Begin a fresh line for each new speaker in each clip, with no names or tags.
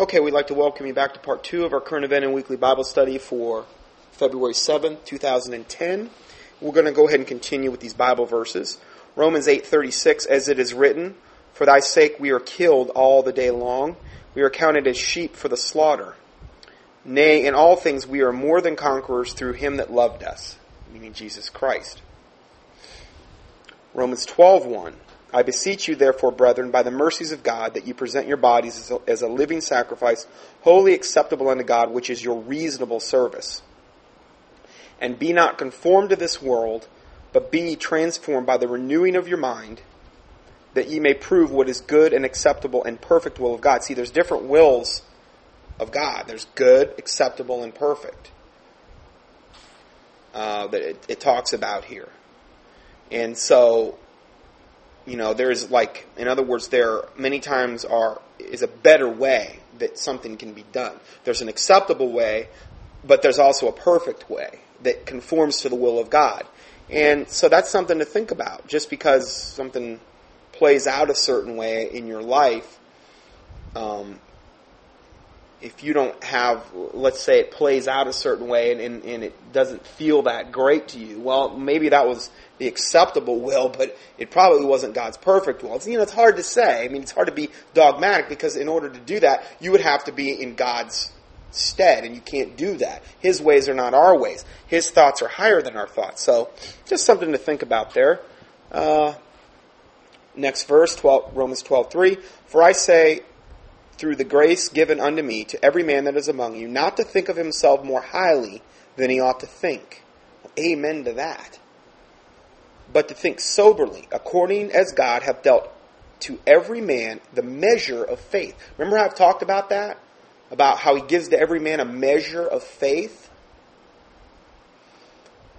Okay, we'd like to welcome you back to part two of our current event and weekly Bible study for February 7th, 2010. We're going to go ahead and continue with these Bible verses. Romans 8:36 as it is written, "For thy sake we are killed all the day long; we are counted as sheep for the slaughter. Nay, in all things we are more than conquerors through him that loved us," meaning Jesus Christ. Romans 12:1 I beseech you, therefore, brethren, by the mercies of God, that you present your bodies as a, as a, living sacrifice, wholly acceptable unto God, which is your reasonable service. And be not conformed to this world, but be transformed by the renewing of your mind, that ye may prove what is good and acceptable and perfect will of God. See, there's different wills of God. There's good, acceptable, and perfect uh, that it, it talks about here. And so you know, there's like, in other words, there many times are is a better way that something can be done. There's an acceptable way, but there's also a perfect way that conforms to the will of God. And so that's something to think about. Just because something plays out a certain way in your life, um, if you don't have, let's say it plays out a certain way and, and, and, it doesn't feel that great to you, well, maybe that was the acceptable will, but it probably wasn't God's perfect will. It's, you know, it's hard to say. I mean, it's hard to be dogmatic because in order to do that, you would have to be in God's stead, and you can't do that. His ways are not our ways. His thoughts are higher than our thoughts. So, just something to think about there. Uh, next verse, 12, Romans 12:3. For I say, through the grace given unto me, to every man that is among you, not to think of himself more highly than he ought to think. Amen to that. But to think soberly, according as God hath dealt to every man the measure of faith. Remember how I've talked about that? About how he gives to every man a measure of faith?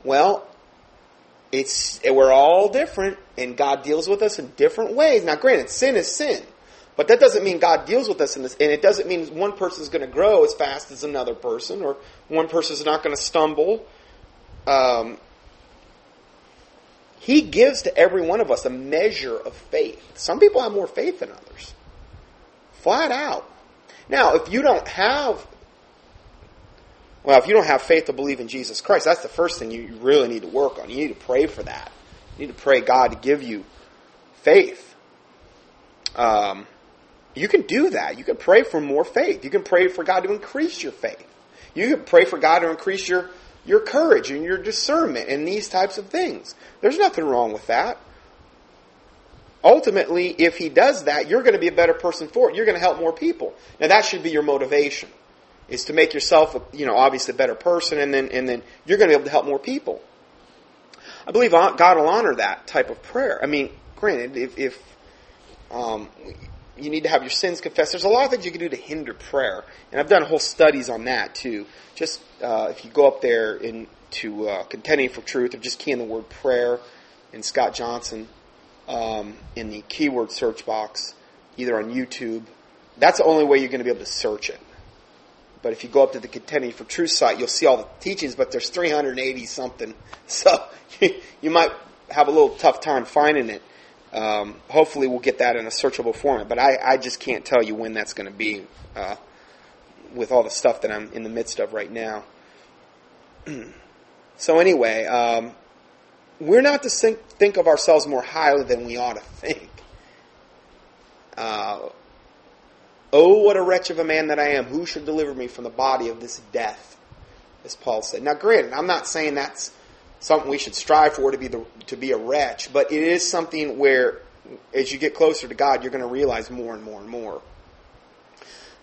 Well, it's we're all different, and God deals with us in different ways. Now, granted, sin is sin. But that doesn't mean God deals with us in this, and it doesn't mean one person is going to grow as fast as another person, or one person is not going to stumble. Um, he gives to every one of us a measure of faith. Some people have more faith than others. Flat out. Now, if you don't have, well, if you don't have faith to believe in Jesus Christ, that's the first thing you really need to work on. You need to pray for that. You need to pray God to give you faith. Um, you can do that. You can pray for more faith. You can pray for God to increase your faith. You can pray for God to increase your, your courage and your discernment and these types of things. There's nothing wrong with that. Ultimately, if he does that, you're going to be a better person for it. You're going to help more people. Now that should be your motivation, is to make yourself, you know, obviously a better person, and then and then you're going to be able to help more people. I believe God will honor that type of prayer. I mean, granted, if, if um, you need to have your sins confessed. There's a lot of things you can do to hinder prayer, and I've done whole studies on that too. Just uh, if you go up there into uh, contending for truth, or just key in the word prayer in Scott Johnson um, in the keyword search box, either on YouTube. That's the only way you're going to be able to search it. But if you go up to the Contending for Truth site, you'll see all the teachings, but there's 380 something. So you might have a little tough time finding it. Um, hopefully, we'll get that in a searchable format, but I, I just can't tell you when that's going to be uh, with all the stuff that I'm in the midst of right now. so, anyway, um, we're not to think, of ourselves more highly than we ought to think. Uh, oh, what a wretch of a man that I am! Who should deliver me from the body of this death? As Paul said. Now, granted, I'm not saying that's something we should strive for to be the to be a wretch, but it is something where as you get closer to God, you're going to realize more and more and more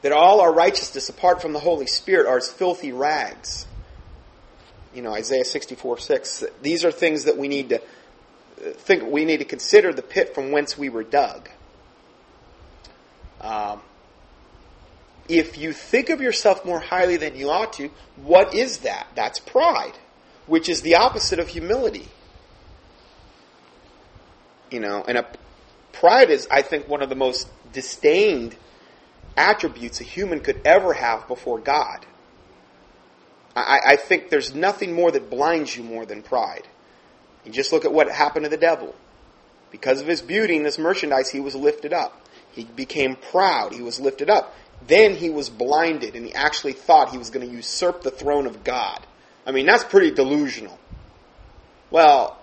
that all our righteousness apart from the Holy Spirit are as filthy rags. You know, Isaiah 64 6. These are things that we need to think, we need to consider the pit from whence we were dug. Um, if you think of yourself more highly than you ought to, what is that? That's pride which is the opposite of humility. You know, and a, pride is, I think, one of the most disdained attributes a human could ever have before God. I, I think there's nothing more that blinds you more than pride. You just look at what happened to the devil. Because of his beauty and his merchandise, he was lifted up. He became proud. He was lifted up. then he was blinded and he actually thought he was going to usurp the throne of God. I mean, that's pretty delusional. Well,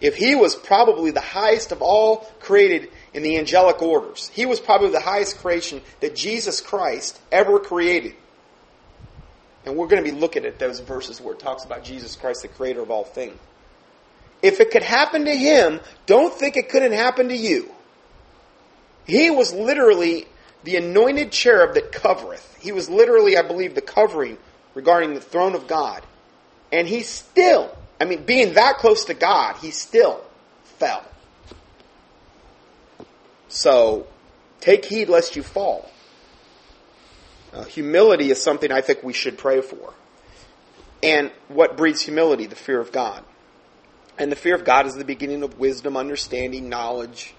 if he was probably the highest of all created in the angelic orders, he was probably the highest creation that Jesus Christ ever created. And we're going to be looking at those verses where it talks about Jesus Christ, the creator of all things. If it could happen to him, don't think it couldn't happen to you. He was literally the anointed cherub that covereth. He was literally, I believe, the covering regarding the throne of God. And he still, I mean, being that close to God, he still fell. So, take heed lest you fall. Uh, humility is something I think we should pray for. And what breeds humility? The fear of God. And the fear of God is the beginning of wisdom, understanding, knowledge,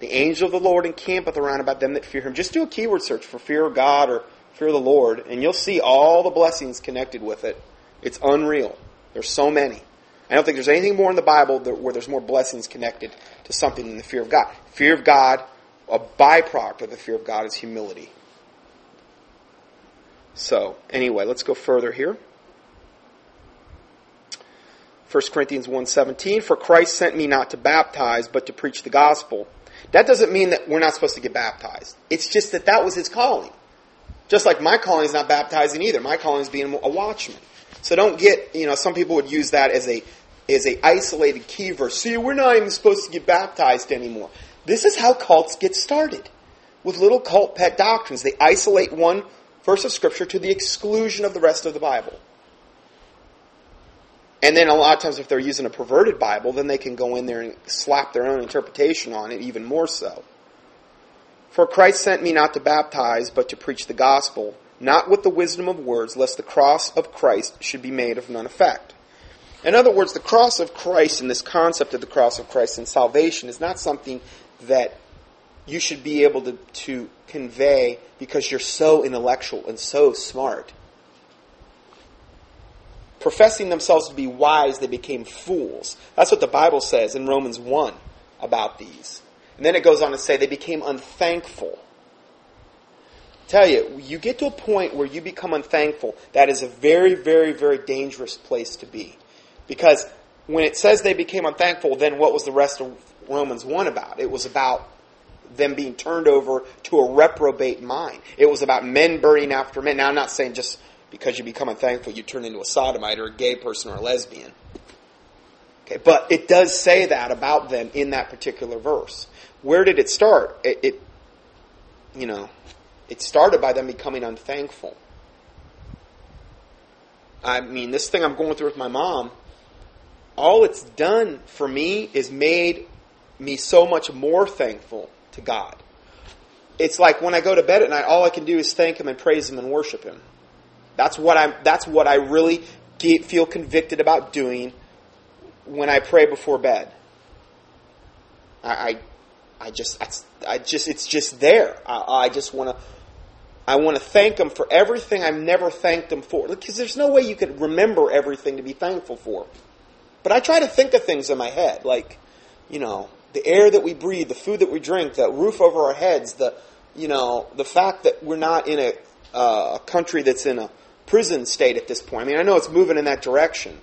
the angel of the Lord encampeth around about them that fear him. Just do a keyword search for fear of God or fear of the Lord, and you'll see all the blessings connected with it. It's unreal. There's so many. I don't think there's anything more in the Bible where there's more blessings connected to something than the fear of God. Fear of God, a byproduct of the fear of God is humility. So, anyway, let's go further here. 1 Corinthians 1:17 For Christ sent me not to baptize but to preach the gospel that doesn't mean that we're not supposed to get baptized. It's just that that was his calling. Just like my calling is not baptizing either. My calling is being a watchman. So don't get, you know, some people would use that as a as a isolated key verse. See, we're not even supposed to get baptized anymore. This is how cults get started. With little cult pet doctrines. They isolate one verse of scripture to the exclusion of the rest of the Bible. And then a lot of times, if they're using a perverted Bible, then they can go in there and slap their own interpretation on it, even more so. For Christ sent me not to baptize, but to preach the gospel, not with the wisdom of words, lest the cross of Christ should be made of none effect. In other words, the cross of Christ and this concept of the cross of Christ and salvation is not something that you should be able to, to convey because you're so intellectual and so smart professing themselves to be wise, they became fools. That's what the Bible says in Romans 1 about these. And then it goes on to say they became unthankful. Tell you, you get to a point where you become unthankful, that is a very, very, very dangerous place to be. Because when it says they became unthankful, then what was the rest of Romans 1 about? It was about them being turned over to a reprobate mind. It was about men burning after men. Now, I'm not saying just because you become unthankful, you turn into a sodomite or a gay person or a lesbian. Okay, but it does say that about them in that particular verse. Where did it start? It, it you know, it started by them becoming unthankful. I mean, this thing I'm going through with my mom, all it's done for me is made me so much more thankful to God. It's like when I go to bed at night, all I can do is thank Him and praise Him and worship Him. That's what I'm. That's what I really get, feel convicted about doing when I pray before bed. I, I, I just, I, I, just, it's just there. I, I just want to. I want to thank Him for everything I've never thanked Him for. Because there's no way you could remember everything to be thankful for. But I try to think of things in my head, like, you know, the air that we breathe, the food that we drink, the roof over our heads, the, you know, the fact that we're not in a, uh, country that's in a prison state at this point. I mean, I know it's moving in that direction,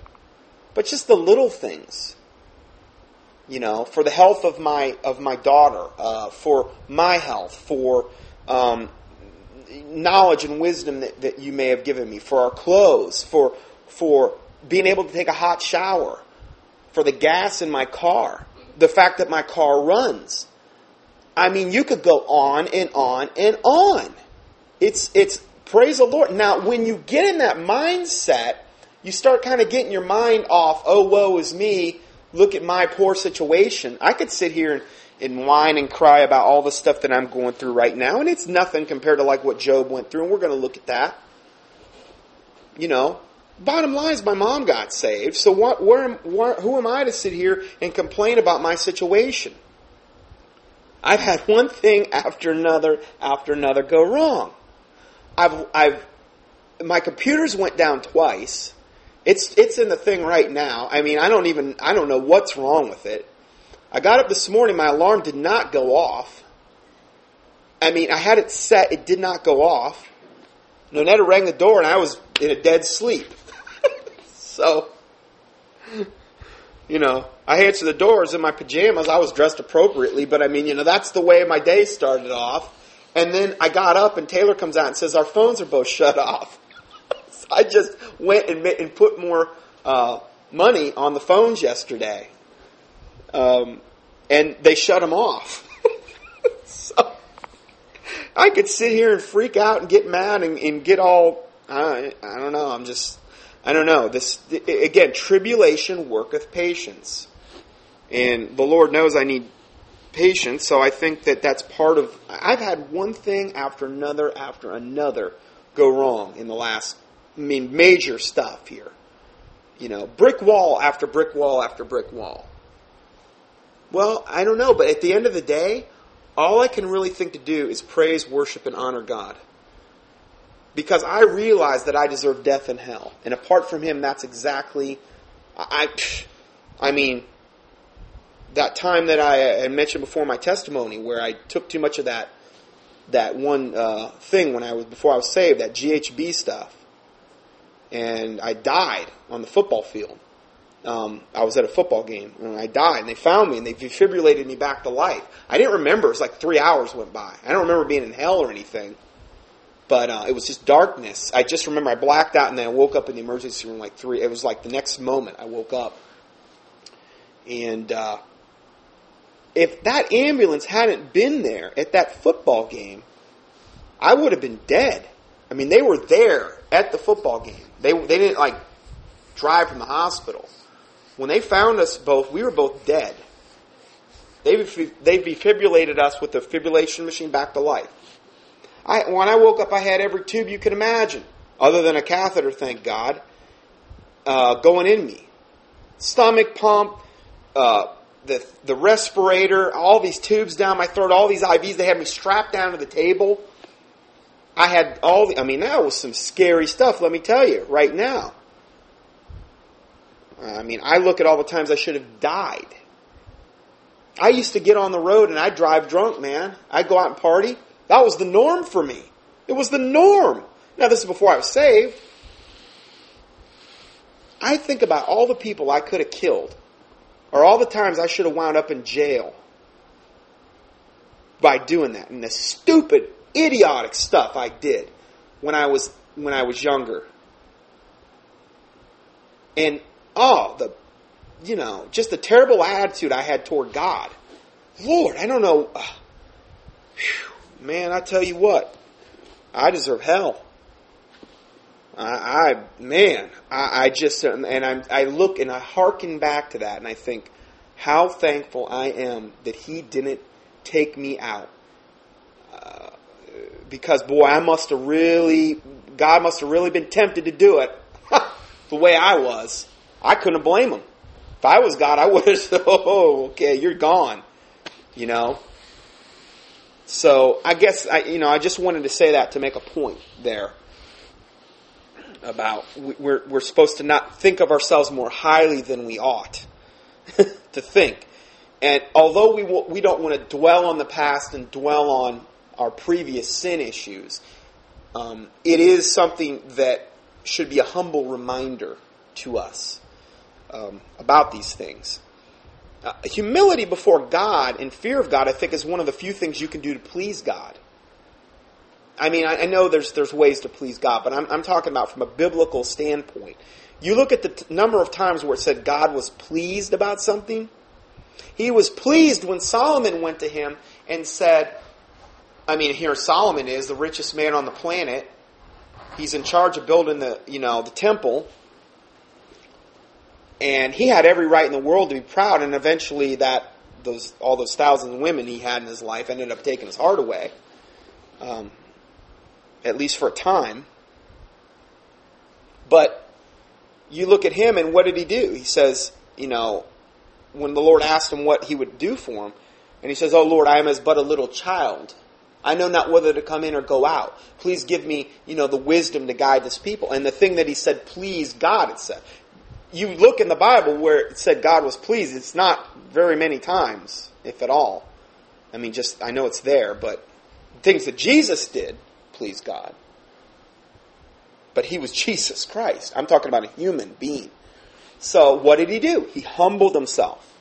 but just the little things. You know, for the health of my of my daughter, uh, for my health, for um, knowledge and wisdom that, that you may have given me, for our clothes, for for being able to take a hot shower, for the gas in my car, the fact that my car runs. I mean, you could go on and on and on. It's it's Praise the Lord. Now, when you get in that mindset, you start kind of getting your mind off, oh, woe is me, look at my poor situation. I could sit here and, and whine and cry about all the stuff that I'm going through right now, and it's nothing compared to like what Job went through, and we're going to look at that. You know, bottom line is my mom got saved, so what, where, where, who am I to sit here and complain about my situation? I've had one thing after another after another go wrong. I've, I've, my computers went down twice. It's, it's in the thing right now. I mean, I don't even, I don't know what's wrong with it. I got up this morning, my alarm did not go off. I mean, I had it set, it did not go off. Nonetta rang the door and I was in a dead sleep. so, you know, I answered the doors in my pajamas. I was dressed appropriately, but I mean, you know, that's the way my day started off. And then I got up and Taylor comes out and says, our phones are both shut off. so I just went and, and put more uh, money on the phones yesterday. Um, and they shut them off. so I could sit here and freak out and get mad and, and get all, I, I don't know, I'm just, I don't know. This, again, tribulation worketh patience. And the Lord knows I need patience, so I think that that's part of, I've had one thing after another after another go wrong in the last, I mean, major stuff here. You know, brick wall after brick wall after brick wall. Well, I don't know, but at the end of the day, all I can really think to do is praise, worship, and honor God. Because I realize that I deserve death and hell. And apart from Him, that's exactly, I, I mean, that time that I had mentioned before my testimony, where I took too much of that, that one uh, thing when I was before I was saved, that GHB stuff, and I died on the football field um, I was at a football game and I died and they found me and they defibrillated me back to life. I didn't remember. It was like three hours went by. I don't remember being in hell or anything, but uh, it was just darkness. I just remember I blacked out and then I woke up in the emergency room like three. It was like the next moment I woke up. And uh, if that ambulance hadn't been there at that football game, I would have been dead. I mean, they were there at the football game. They they didn't like drive from the hospital. When they found us both, we were both dead. They, they defibrillated us with the fibrillation machine back to life. I, when I woke up, I had every tube you could imagine, other than a catheter, thank God, uh, going in me. Stomach pump, uh, the, the respirator, all these tubes down my throat, all these IVs. They had me strapped down to the table. I had all the, I mean, that was some scary stuff, let me tell you, right now. Uh, I mean, I look at all the times I should have died. I used to get on the road and I'd drive drunk, man. I'd go out and party. That was the norm for me. It was the norm. Now, this is before I was saved. I think about all the people I could have killed, or all the times I should have wound up in jail by doing that, and the stupid, idiotic stuff I did when I was when I was younger. And oh, the, you know, just the terrible attitude I had toward God. Lord, I don't know. Whew, man, I tell you what, I deserve hell. I, I man, I, I just and I I look and I hearken back to that and I think how thankful I am that He didn't take me out. Uh, because boy, I must have really, God must have really been tempted to do it the way I was. I couldn't blame him. If I was God, I would have said, oh, okay, you're gone. You know? So I guess, I, you know, I just wanted to say that to make a point there about we're, we're supposed to not think of ourselves more highly than we ought to think. And although we, we don't want to dwell on the past and dwell on our previous sin issues, um, it is something that should be a humble reminder to us um, about these things. Uh, humility before God and fear of God, I think, is one of the few things you can do to please God. I mean, I, I know there's there's ways to please God, but I'm, I'm talking about from a biblical standpoint. You look at the t- number of times where it said God was pleased about something. He was pleased when Solomon went to him and said, I mean, here Solomon is the richest man on the planet. He's in charge of building the, you know, the temple. And he had every right in the world to be proud, and eventually that those all those thousand women he had in his life ended up taking his heart away. Um, at least for a time. But you look at him and what did he do? He says, you know, when the Lord asked him what he would do for him, and he says, Oh Lord, I am as but a little child. I know not whether to come in or go out. Please give me, you know, the wisdom to guide this people. And the thing that he said, please God, it said you look in the Bible where it said God was pleased, it's not very many times, if at all. I mean, just, I know it's there, but things that Jesus did please God. But he was Jesus Christ. I'm talking about a human being. So what did he do? He humbled himself.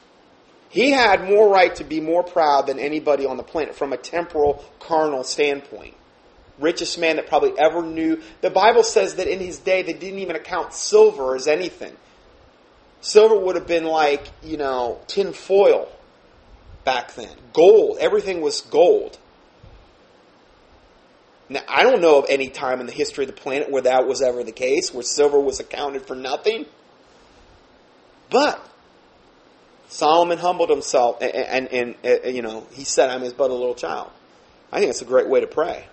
He had more right to be more proud than anybody on the planet from a temporal, carnal standpoint. Richest man that probably ever knew. The Bible says that in his day they didn't even account silver as anything. Silver would have been like, you know, tin foil back then. Gold. Everything was gold. Now, I don't know of any time in the history of the planet where that was ever the case, where silver was accounted for nothing. But Solomon humbled himself, and, and, and, and, you know he said, "I'm his but a little child." I think it's a great way to pray.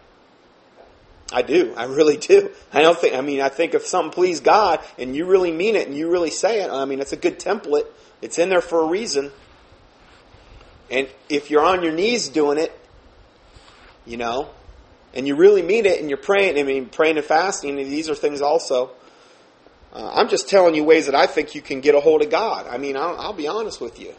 I do. I really do. I don't think. I mean, I think if something please God and you really mean it and you really say it, I mean, it's a good template. It's in there for a reason. And if you're on your knees doing it, you know, and you really mean it and you're praying, I mean, praying and fasting, these are things also. Uh, I'm just telling you ways that I think you can get a hold of God. I mean, I'll, I'll be honest with you.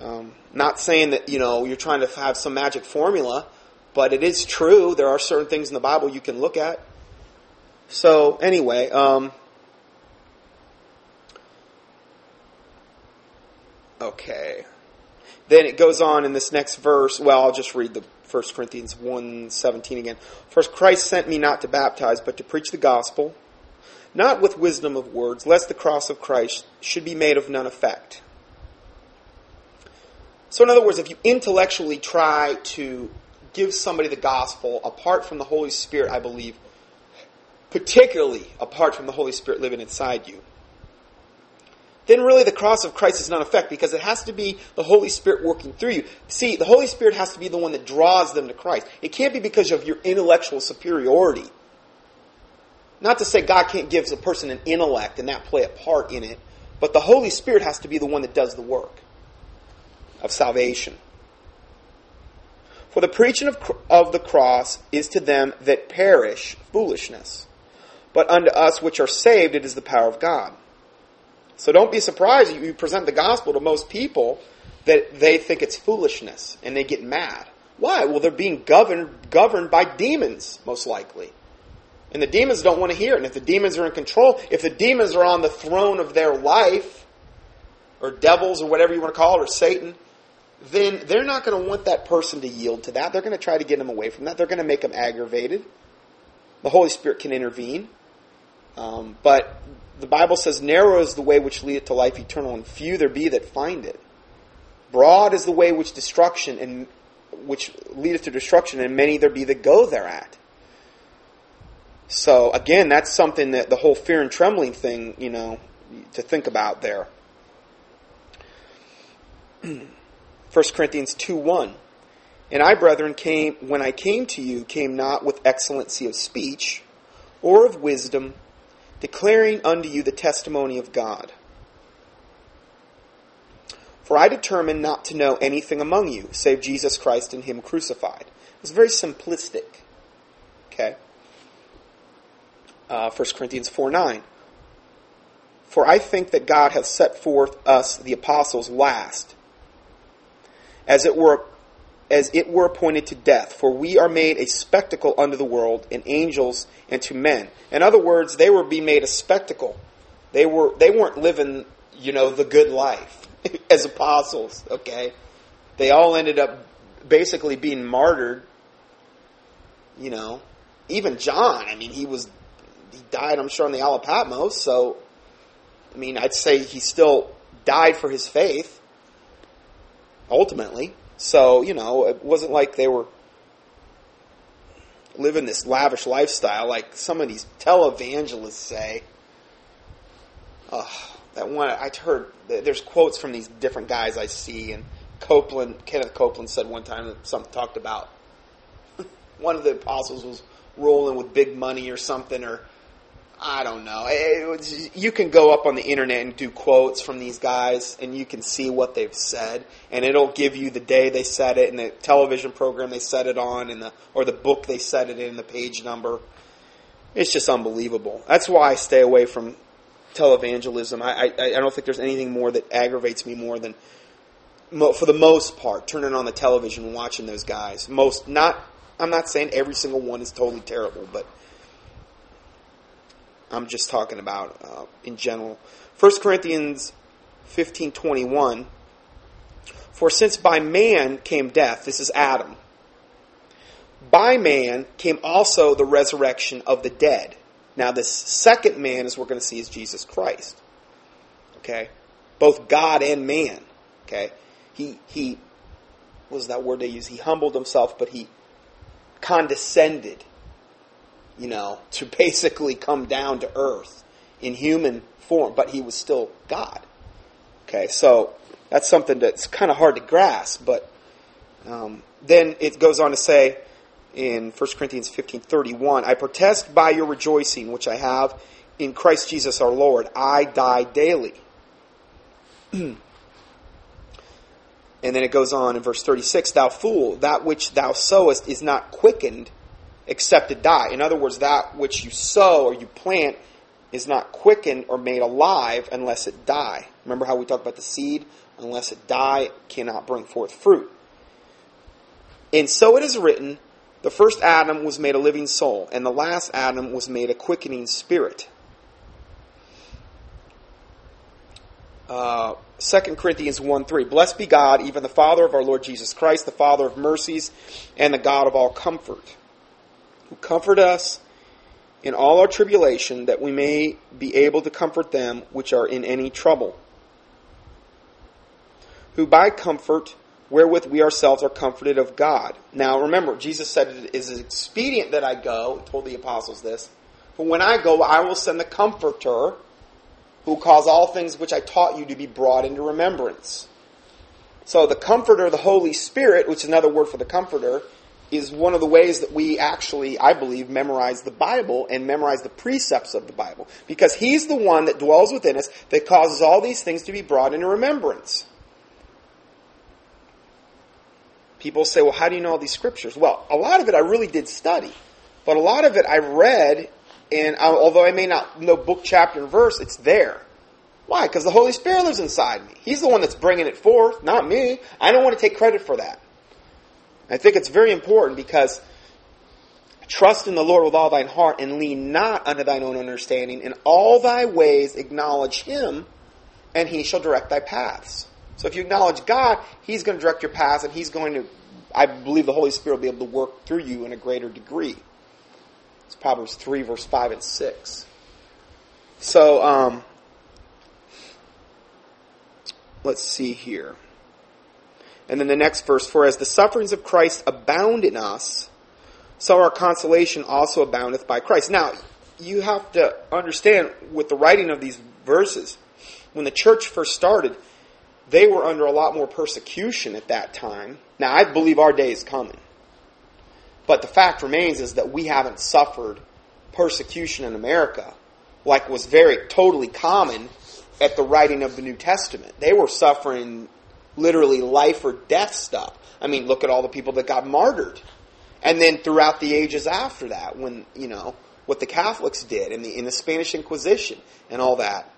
Um, not saying that, you know, you're trying to have some magic formula, but it is true. There are certain things in the Bible you can look at. So, anyway, um, okay. Then it goes on in this next verse. Well, I'll just read the 1 Corinthians 1 17 again. First, Christ sent me not to baptize, but to preach the gospel not with wisdom of words, lest the cross of Christ should be made of none effect. So, in other words, if you intellectually try to give somebody the gospel apart from the Holy Spirit, I believe, particularly apart from the Holy Spirit living inside you, then really the cross of Christ is not effect because it has to be the Holy Spirit working through you. See, the Holy Spirit has to be the one that draws them to Christ. It can't be because of your intellectual superiority. Not to say God can't give a person an intellect and that play a part in it, but the Holy Spirit has to be the one that does the work of salvation. For the preaching of, of the cross is to them that perish foolishness, but unto us which are saved it is the power of God. So don't be surprised you present the gospel to most people that they think it's foolishness and they get mad. Why? Well, they're being governed governed by demons, most likely. And the demons don't want to hear it. And if the demons are in control, if the demons are on the throne of their life, or devils, or whatever you want to call it, or Satan, then they're not going to want that person to yield to that. They're going to try to get them away from that. They're going to make them aggravated. The Holy Spirit can intervene. Um, but the Bible says, narrow is the way which leadeth to life eternal, and few there be that find it. Broad is the way which destruction and which leadeth to destruction, and many there be that go thereat. So again, that's something that the whole fear and trembling thing, you know, to think about there. 1 Corinthians 2 1. And I, brethren, came when I came to you, came not with excellency of speech or of wisdom, declaring unto you the testimony of God. For I determined not to know anything among you, save Jesus Christ and Him crucified. It's very simplistic. Okay? uh, 1 Corinthians 4 9. For I think that God hath set forth us, the apostles, last, as it were as it were appointed to death, for we are made a spectacle unto the world, and angels and to men. In other words, they were being made a spectacle. They were they weren't living, you know, the good life as apostles, okay? They all ended up basically being martyred. You know. Even John, I mean, he was he died, I'm sure, on the Isle of Patmos. So, I mean, I'd say he still died for his faith, ultimately. So, you know, it wasn't like they were living this lavish lifestyle like some of these televangelists say. Oh, that one I heard. There's quotes from these different guys I see, and Copeland, Kenneth Copeland said one time that something talked about one of the apostles was rolling with big money or something, or I don't know. It, you can go up on the internet and do quotes from these guys, and you can see what they've said, and it'll give you the day they said it, and the television program they said it on, and the or the book they said it in, the page number. It's just unbelievable. That's why I stay away from televangelism. I, I, I don't think there's anything more that aggravates me more than for the most part, turning on the television and watching those guys. Most not. I'm not saying every single one is totally terrible, but I'm just talking about uh, in general. 1 Corinthians 15:21 For since by man came death, this is Adam. By man came also the resurrection of the dead. Now this second man as we're going to see is Jesus Christ. Okay? Both God and man. Okay? He he was that word they use? He humbled himself, but he condescended, you know, to basically come down to earth in human form, but he was still God. Okay, so that's something that's kind of hard to grasp, but um, then it goes on to say in 1 Corinthians 15:31, I protest by your rejoicing which I have in Christ Jesus our Lord, I die daily. And then it goes on in verse 36 Thou fool, that which thou sowest is not quickened except it die. In other words, that which you sow or you plant is not quickened or made alive unless it die. Remember how we talked about the seed? Unless it die, it cannot bring forth fruit. And so it is written the first Adam was made a living soul, and the last Adam was made a quickening spirit. Uh, 2 Corinthians 1 3. Blessed be God, even the Father of our Lord Jesus Christ, the Father of mercies, and the God of all comfort, who comfort us in all our tribulation, that we may be able to comfort them which are in any trouble. Who by comfort wherewith we ourselves are comforted of God. Now remember, Jesus said it is expedient that I go, told the apostles this. For when I go, I will send the comforter who will cause all things which I taught you to be brought into remembrance. So the Comforter, the Holy Spirit, which is another word for the Comforter, is one of the ways that we actually, I believe, memorize the Bible and memorize the precepts of the Bible. Because He's the one that dwells within us that causes all these things to be brought into remembrance. People say, well, how do you know all these scriptures? Well, a lot of it I really did study. But a lot of it I read and I, although I may not know book, chapter, and verse, it's there. Why? Because the Holy Spirit lives inside me. He's the one that's bringing it forth, not me. I don't want to take credit for that. I think it's very important because trust in the Lord with all thine heart and lean not unto thine own understanding. In all thy ways acknowledge him, and he shall direct thy paths. So if you acknowledge God, he's going to direct your paths, and he's going to, I believe the Holy Spirit will be able to work through you in a greater degree. It's Proverbs 3, verse 5 and 6. So, um, let's see here. And then the next verse, for as the sufferings of Christ abound in us, so our consolation also aboundeth by Christ. Now, you have to understand with the writing of these verses, when the church first started, they were under a lot more persecution at that time. Now, I believe our day is coming. But the fact remains is that we haven't suffered persecution in America like was very totally common at the writing of the New Testament. They were suffering literally life or death stuff. I mean, look at all the people that got martyred. And then throughout the ages after that, when, you know, what the Catholics did in the, in the Spanish Inquisition and all that.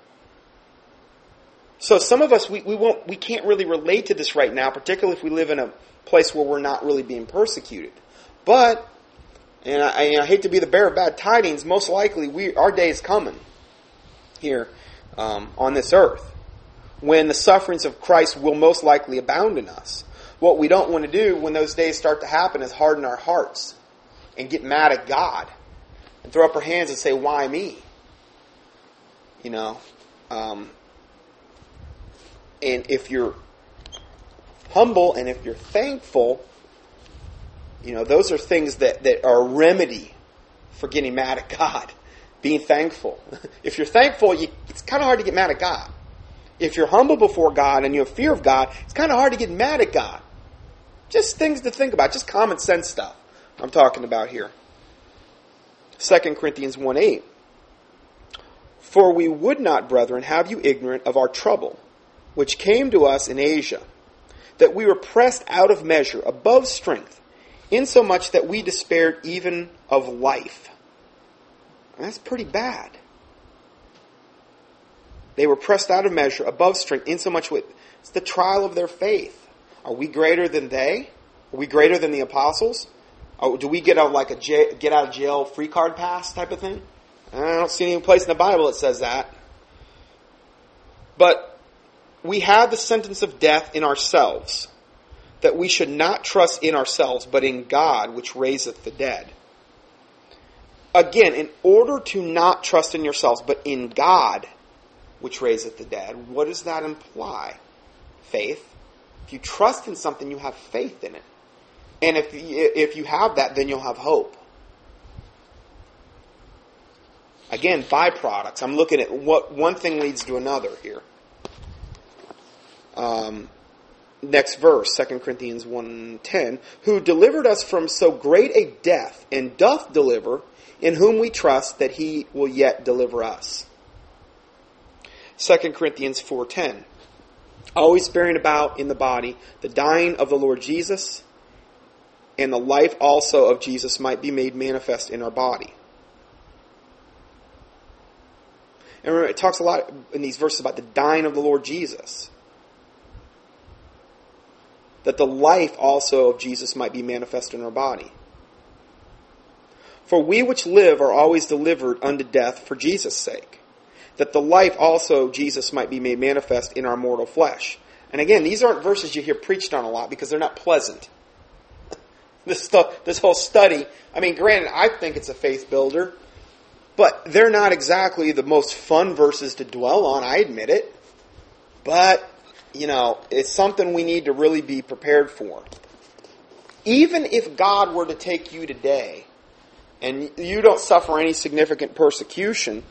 So some of us, we, we won't, we can't really relate to this right now, particularly if we live in a place where we're not really being persecuted. But, and I, and I, hate to be the bearer of bad tidings, most likely we our day is coming here um, on this earth when the sufferings of Christ will most likely abound in us. What we don't want to do when those days start to happen is harden our hearts and get mad at God and throw up our hands and say, "Why me?" You know. Um, and if you're humble and if you're thankful, you know, those are things that, that are a remedy for getting mad at God. Being thankful. if you're thankful, you, it's kind of hard to get mad at God. If you're humble before God and you have fear of God, it's kind of hard to get mad at God. Just things to think about, just common sense stuff I'm talking about here. 2 Corinthians 1 8. For we would not, brethren, have you ignorant of our trouble, which came to us in Asia, that we were pressed out of measure, above strength insomuch that we despaired even of life. And that's pretty bad. They were pressed out of measure, above strength, insomuch with it's the trial of their faith. Are we greater than they? Are we greater than the apostles? Oh, do we get out like a j- get out of jail free card pass type of thing? I don't see any place in the Bible that says that. But we have the sentence of death in ourselves, that we should not trust in ourselves, but in God, which raiseth the dead. Again, in order to not trust in yourselves, but in God, which raiseth the dead, what does that imply? Faith. If you trust in something, you have faith in it. And if, if you have that, then you'll have hope. Again, byproducts. I'm looking at what one thing leads to another here. Um, next verse, 2 Corinthians 1.10, who delivered us from so great a death, and doth deliver, in whom we trust that he will yet deliver us. 2 Corinthians 4.10, always bearing about in the body the dying of the Lord Jesus, and the life also of Jesus might be made manifest in our body. And remember, it talks a lot in these verses about the dying of the Lord Jesus. That the life also of Jesus might be manifest in our body. For we which live are always delivered unto death for Jesus' sake, that the life also Jesus might be made manifest in our mortal flesh. And again, these aren't verses you hear preached on a lot because they're not pleasant. this stuff, this whole study, I mean, granted, I think it's a faith builder, but they're not exactly the most fun verses to dwell on, I admit it. But, you know, it's something we need to really be prepared for. Even if God were to take you today and you don't suffer any significant persecution,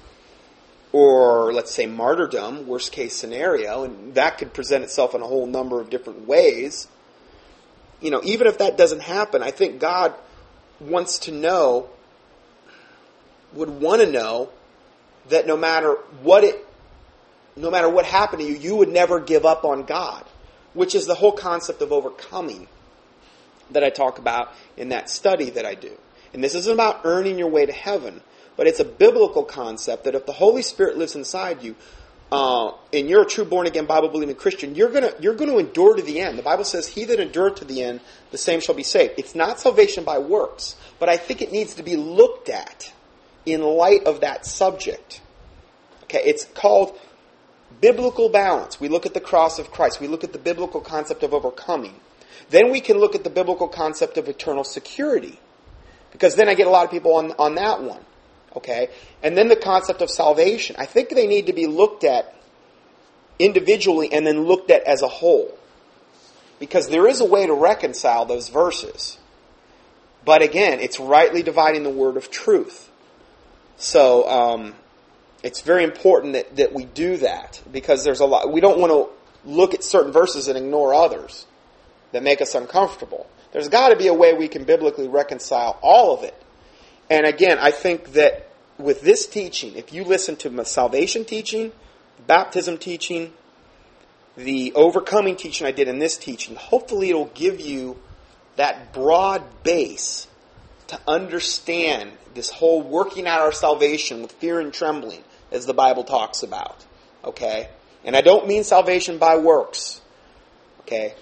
or let's say martyrdom, worst case scenario, and that could present itself in a whole number of different ways. You know, even if that doesn't happen, I think God wants to know, would want to know that no matter what it, no matter what happened to you, you would never give up on God, which is the whole concept of overcoming that I talk about in that study that I do. And this isn't about earning your way to heaven, but it's a biblical concept that if the Holy Spirit lives inside you, uh, and you're a true born again Bible believing Christian, you're gonna you're gonna endure to the end. The Bible says, "He that endureth to the end, the same shall be saved." It's not salvation by works, but I think it needs to be looked at in light of that subject. Okay, it's called biblical balance. We look at the cross of Christ. We look at the biblical concept of overcoming. Then we can look at the biblical concept of eternal security. Because then I get a lot of people on, on that one. Okay? And then the concept of salvation. I think they need to be looked at individually and then looked at as a whole. Because there is a way to reconcile those verses. But again, it's rightly dividing the word of truth. So, um, it's very important that, that we do that because there's a lot, we don't want to look at certain verses and ignore others that make us uncomfortable. There's got to be a way we can biblically reconcile all of it. And again, I think that with this teaching, if you listen to my salvation teaching, baptism teaching, the overcoming teaching I did in this teaching, hopefully it'll give you that broad base to understand this whole working out our salvation with fear and trembling, as the Bible talks about. Okay? And I don't mean salvation by works. Okay?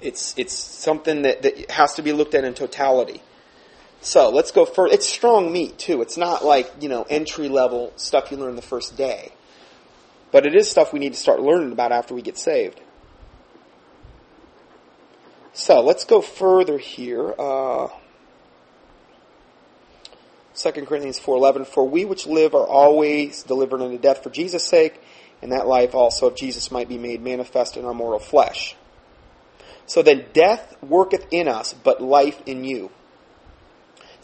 It's, it's something that, that has to be looked at in totality. So let's go further. It's strong meat too. It's not like, you know, entry level stuff you learn the first day. But it is stuff we need to start learning about after we get saved. So let's go further here. Uh, 2 Corinthians 4.11, For we which live are always delivered unto death for Jesus' sake, and that life also of Jesus might be made manifest in our mortal flesh. So then death worketh in us, but life in you.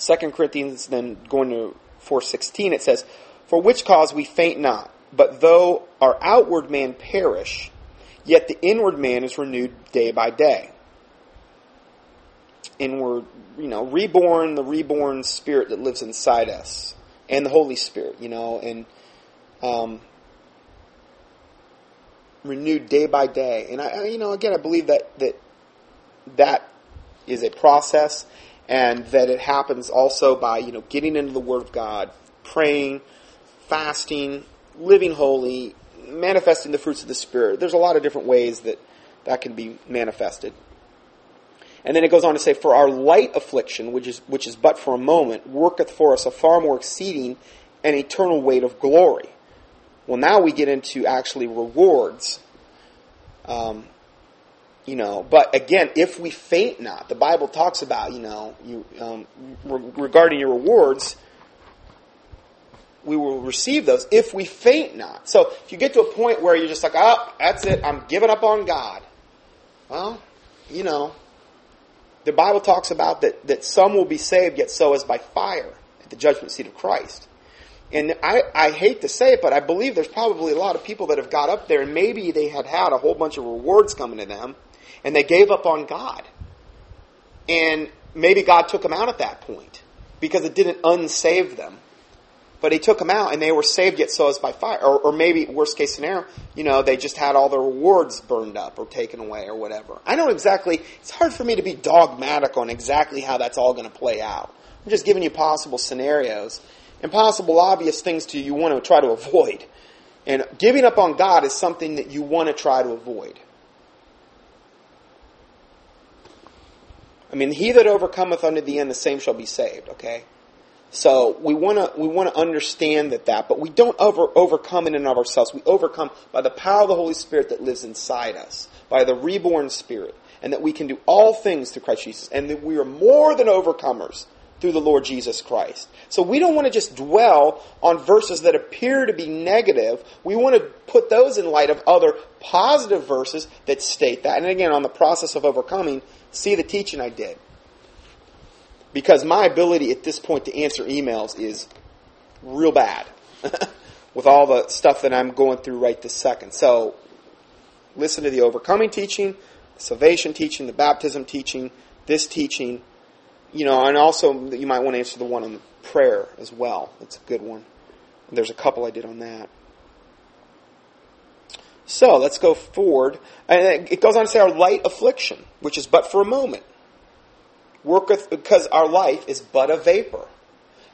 2 Corinthians then going to 4.16 it says, For which cause we faint not, but though our outward man perish, yet the inward man is renewed day by day. Inward, you know, reborn, the reborn spirit that lives inside us, and the Holy Spirit, you know, and um, renewed day by day. And I, you know, again, I believe that that that is a process and that it happens also by, you know, getting into the Word of God, praying, fasting, living holy, manifesting the fruits of the Spirit. There's a lot of different ways that, that can be manifested. And then it goes on to say, For our light affliction, which is, which is but for a moment, worketh for us a far more exceeding and eternal weight of glory. Well, now we get into actually rewards. Um, you know, but again, if we faint not, the Bible talks about, you know, you, um, re- regarding your rewards, we will receive those if we faint not. So if you get to a point where you're just like, oh, that's it, I'm giving up on God. Well, you know, the Bible talks about that, that some will be saved, yet so as by fire at the judgment seat of Christ. And I, I hate to say it, but I believe there's probably a lot of people that have got up there and maybe they had had a whole bunch of rewards coming to them and they gave up on God. And maybe God took them out at that point because it didn't unsave them. But he took them out and they were saved yet so as by fire. Or, or maybe, worst case scenario, you know, they just had all their rewards burned up or taken away or whatever. I know exactly, it's hard for me to be dogmatic on exactly how that's all going to play out. I'm just giving you possible scenarios and possible obvious things to you want to try to avoid. And giving up on God is something that you want to try to avoid. I mean, he that overcometh unto the end, the same shall be saved. Okay, so we want to we want to understand that that, but we don't over, overcome in and of ourselves. We overcome by the power of the Holy Spirit that lives inside us, by the reborn Spirit, and that we can do all things through Christ Jesus, and that we are more than overcomers through the Lord Jesus Christ. So we don't want to just dwell on verses that appear to be negative. We want to put those in light of other positive verses that state that. And again, on the process of overcoming, see the teaching I did. Because my ability at this point to answer emails is real bad with all the stuff that I'm going through right this second. So listen to the overcoming teaching, the salvation teaching, the baptism teaching, this teaching, you know, and also you might want to answer the one on prayer as well. It's a good one. There's a couple I did on that. So let's go forward. And it goes on to say our light affliction, which is but for a moment, worketh because our life is but a vapor.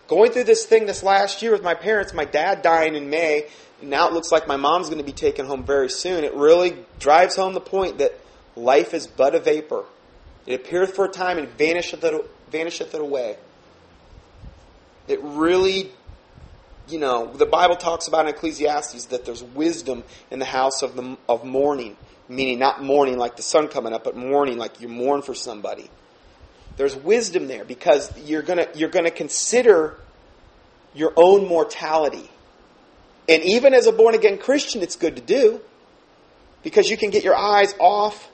Going through this thing this last year with my parents, my dad dying in May, now it looks like my mom's going to be taken home very soon. It really drives home the point that life is but a vapor. It appeareth for a time and vanisheth it, vanisheth it away. It really you know, the Bible talks about in Ecclesiastes that there's wisdom in the house of the of mourning, meaning not mourning like the sun coming up, but mourning like you mourn for somebody. There's wisdom there because you're gonna you're gonna consider your own mortality. And even as a born again Christian, it's good to do because you can get your eyes off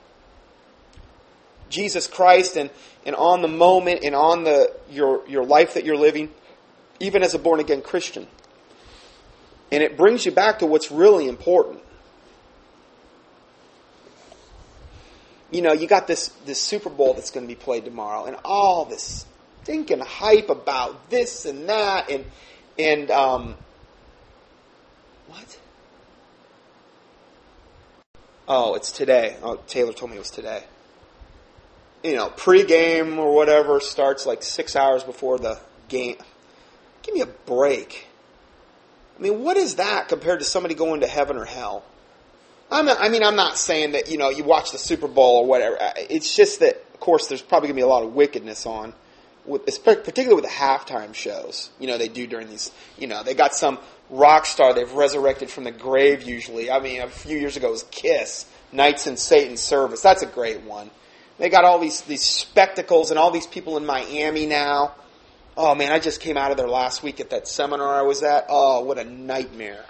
Jesus Christ and, and on the moment and on the your your life that you're living, even as a born again Christian. And it brings you back to what's really important. You know, you got this, this Super Bowl that's going to be played tomorrow, and all this stinking hype about this and that, and and um, what? Oh, it's today. Oh, Taylor told me it was today. You know, pregame or whatever starts like six hours before the game. Give me a break. I mean, what is that compared to somebody going to heaven or hell? I'm not, I mean, I'm not saying that, you know, you watch the Super Bowl or whatever. It's just that, of course, there's probably going to be a lot of wickedness on, with, particularly with the halftime shows, you know, they do during these, you know, they got some rock star they've resurrected from the grave usually. I mean, a few years ago was Kiss, Knights in Satan's Service. That's a great one. They got all these, these spectacles and all these people in Miami now Oh man, I just came out of there last week at that seminar I was at. Oh, what a nightmare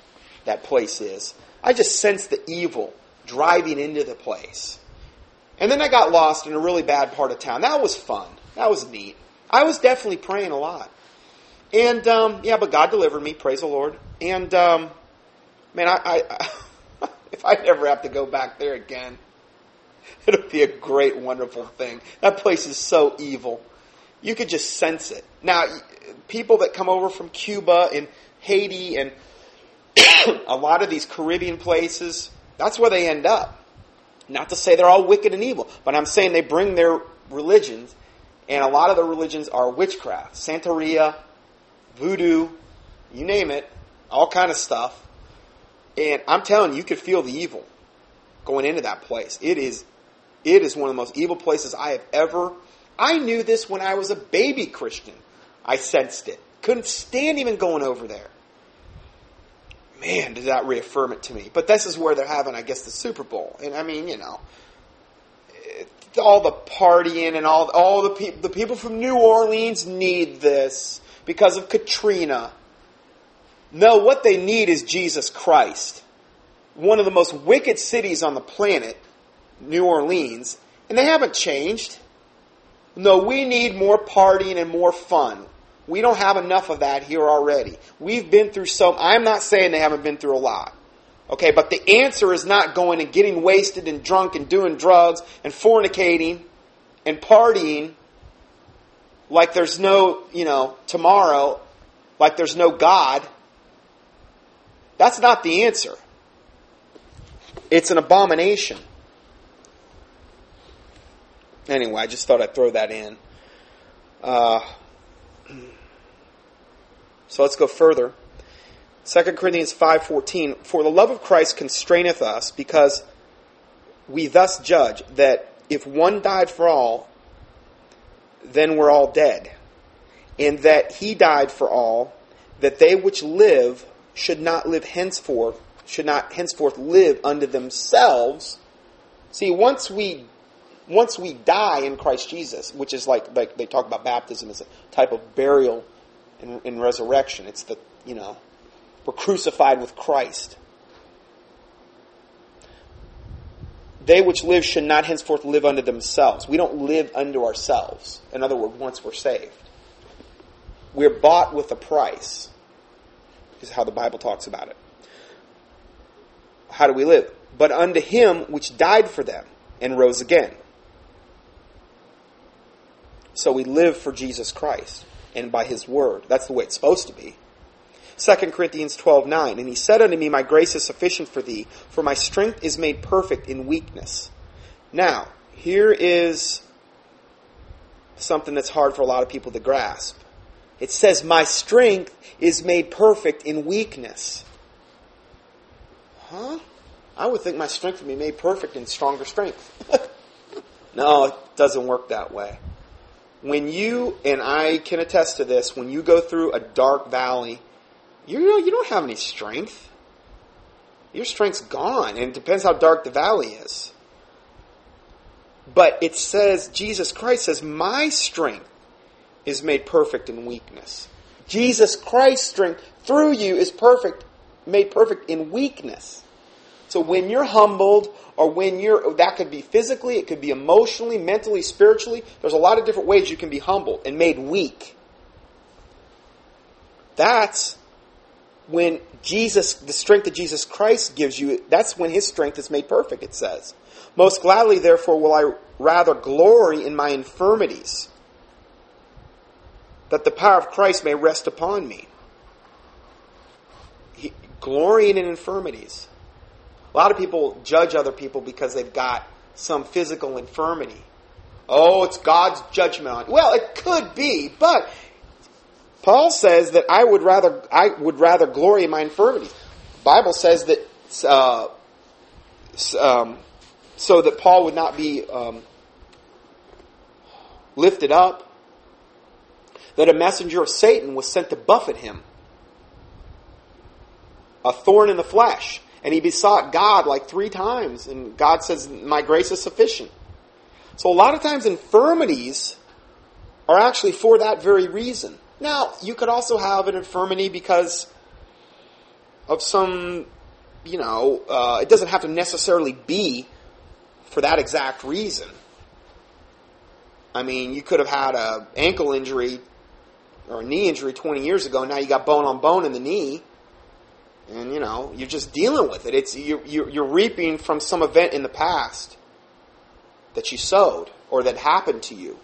that place is. I just sensed the evil driving into the place. And then I got lost in a really bad part of town. That was fun. That was neat. I was definitely praying a lot. And um, yeah, but God delivered me. Praise the Lord. And um, man, I, I I if I ever have to go back there again, it'll be a great, wonderful thing. That place is so evil you could just sense it. Now, people that come over from Cuba and Haiti and a lot of these Caribbean places, that's where they end up. Not to say they're all wicked and evil, but I'm saying they bring their religions, and a lot of the religions are witchcraft, Santeria, voodoo, you name it, all kind of stuff. And I'm telling you, you could feel the evil going into that place. It is It is one of the most evil places I have ever. I knew this when I was a baby Christian. I sensed it. Couldn't stand even going over there. Man, did that reaffirm it to me. But this is where they're having, I guess, the Super Bowl. And I mean, you know, all the partying and all all the the people from New Orleans need this because of Katrina. No, what they need is Jesus Christ. One of the most wicked cities on the planet, New Orleans, and they haven't changed. No, we need more partying and more fun. We don't have enough of that here already. We've been through so I'm not saying they haven't been through a lot. Okay, but the answer is not going and getting wasted and drunk and doing drugs and fornicating and partying like there's no, you know, tomorrow, like there's no God. That's not the answer. It's an abomination. Anyway, I just thought I'd throw that in. Uh, so let's go further. 2 Corinthians 5:14 For the love of Christ constraineth us because we thus judge that if one died for all then we're all dead and that he died for all that they which live should not live henceforth should not henceforth live unto themselves see once we once we die in Christ Jesus which is like like they talk about baptism as a type of burial and, resurrection it's the you know we're crucified with Christ. They which live should not henceforth live unto themselves. We don't live unto ourselves. In other words, once we're saved. We're bought with a price, is how the Bible talks about it. How do we live? But unto him which died for them and rose again. So we live for Jesus Christ and by his word. That's the way it's supposed to be. 2 Corinthians 12 9. And he said unto me, My grace is sufficient for thee, for my strength is made perfect in weakness. Now, here is something that's hard for a lot of people to grasp. It says, My strength is made perfect in weakness. Huh? I would think my strength would be made perfect in stronger strength. no, it doesn't work that way. When you, and I can attest to this, when you go through a dark valley you know, you don't have any strength. Your strength's gone, and it depends how dark the valley is. But it says, Jesus Christ says, My strength is made perfect in weakness. Jesus Christ's strength through you is perfect, made perfect in weakness. So when you're humbled, or when you're, that could be physically, it could be emotionally, mentally, spiritually. There's a lot of different ways you can be humbled and made weak. That's when Jesus, the strength that Jesus Christ gives you, that's when his strength is made perfect, it says. Most gladly, therefore, will I rather glory in my infirmities, that the power of Christ may rest upon me. He, glorying in infirmities. A lot of people judge other people because they've got some physical infirmity. Oh, it's God's judgment. Well, it could be, but Paul says that I would rather I would rather glory in my infirmities. The Bible says that uh, um, so that Paul would not be um, lifted up. That a messenger of Satan was sent to buffet him, a thorn in the flesh, and he besought God like three times, and God says, "My grace is sufficient." So a lot of times infirmities are actually for that very reason. Now, you could also have an infirmity because of some, you know, uh, it doesn't have to necessarily be for that exact reason. I mean, you could have had a ankle injury or a knee injury 20 years ago. And now you got bone on bone in the knee, and you know you're just dealing with it. It's you're, you're reaping from some event in the past that you sowed or that happened to you.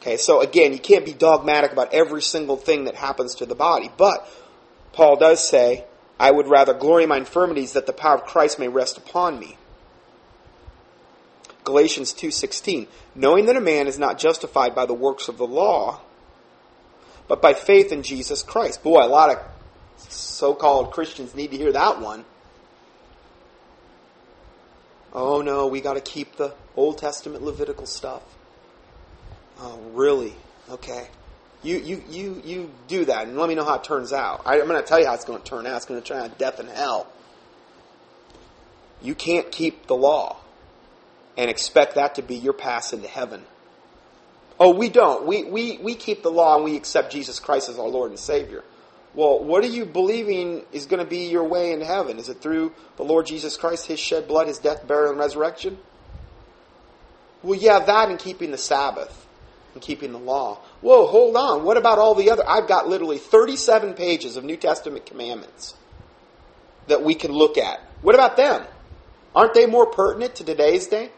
Okay, so again, you can't be dogmatic about every single thing that happens to the body, but Paul does say, I would rather glory in my infirmities that the power of Christ may rest upon me. Galatians 2:16 knowing that a man is not justified by the works of the law but by faith in Jesus Christ. Boy, a lot of so-called Christians need to hear that one. Oh no, we got to keep the Old Testament Levitical stuff. Oh, really? Okay. You, you, you, you do that and let me know how it turns out. I, am going to tell you how it's going to turn out. It's going to turn out death and hell. You can't keep the law and expect that to be your pass into heaven. Oh, we don't. We, we, we keep the law and we accept Jesus Christ as our Lord and Savior. Well, what are you believing is going to be your way in heaven? Is it through the Lord Jesus Christ, His shed blood, His death, burial, and resurrection? Well, yeah, that and keeping the Sabbath and keeping the law. Whoa, hold on. What about all the other? I've got literally 37 pages of New Testament commandments that we can look at. What about them? Aren't they more pertinent to today's day?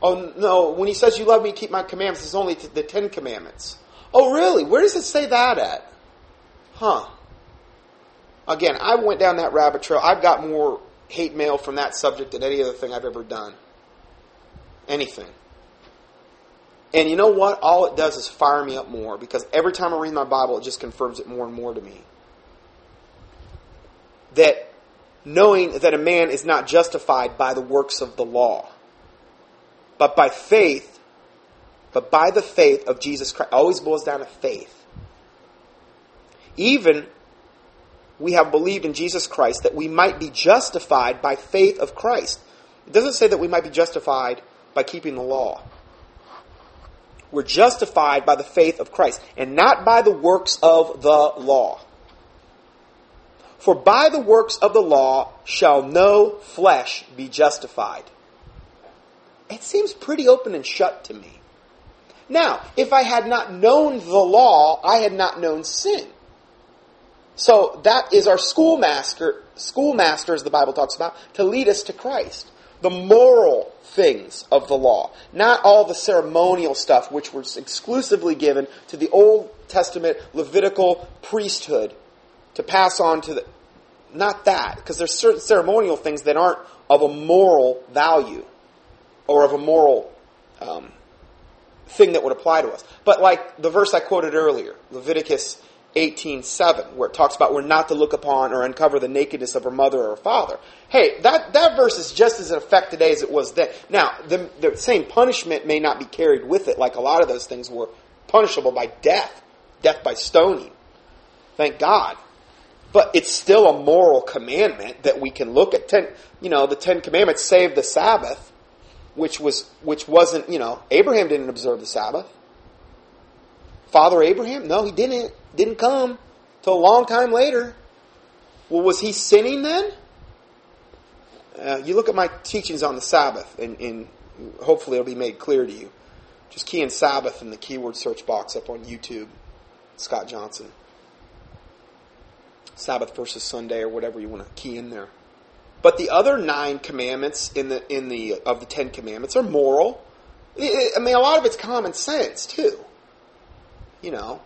Oh, no, when he says you love me, keep my commandments, it's only the Ten Commandments. Oh, really? Where does it say that at? Huh. Again, I went down that rabbit trail. I've got more hate mail from that subject than any other thing I've ever done. Anything. And you know what? All it does is fire me up more because every time I read my Bible, it just confirms it more and more to me. That knowing that a man is not justified by the works of the law, but by faith, but by the faith of Jesus Christ, always boils down to faith. Even we have believed in Jesus Christ that we might be justified by faith of Christ. It doesn't say that we might be justified by keeping the law. We're justified by the faith of Christ and not by the works of the law. For by the works of the law shall no flesh be justified. It seems pretty open and shut to me. Now, if I had not known the law, I had not known sin. So that is our schoolmaster, schoolmaster, as the Bible talks about, to lead us to Christ. The moral things of the law, not all the ceremonial stuff which was exclusively given to the Old Testament Levitical priesthood to pass on to the, not that, because there's certain ceremonial things that aren't of a moral value or of a moral um, thing that would apply to us. But like the verse I quoted earlier, Leviticus 18.7, where it talks about we're not to look upon or uncover the nakedness of her mother or her father. Hey, that, that verse is just as in effect today as it was then. Now, the, the same punishment may not be carried with it, like a lot of those things were punishable by death, death by stoning. Thank God. But it's still a moral commandment that we can look at. Ten, you know, the Ten Commandments save the Sabbath, which was which wasn't. You know, Abraham didn't observe the Sabbath. Father Abraham, no, he didn't. Didn't come till a long time later. Well, was he sinning then? Uh, you look at my teachings on the Sabbath, and, and hopefully it'll be made clear to you. Just key in Sabbath in the keyword search box up on YouTube. Scott Johnson. Sabbath versus Sunday or whatever you want to key in there. But the other nine commandments in the in the of the Ten Commandments are moral. I mean, a lot of it's common sense too. You know.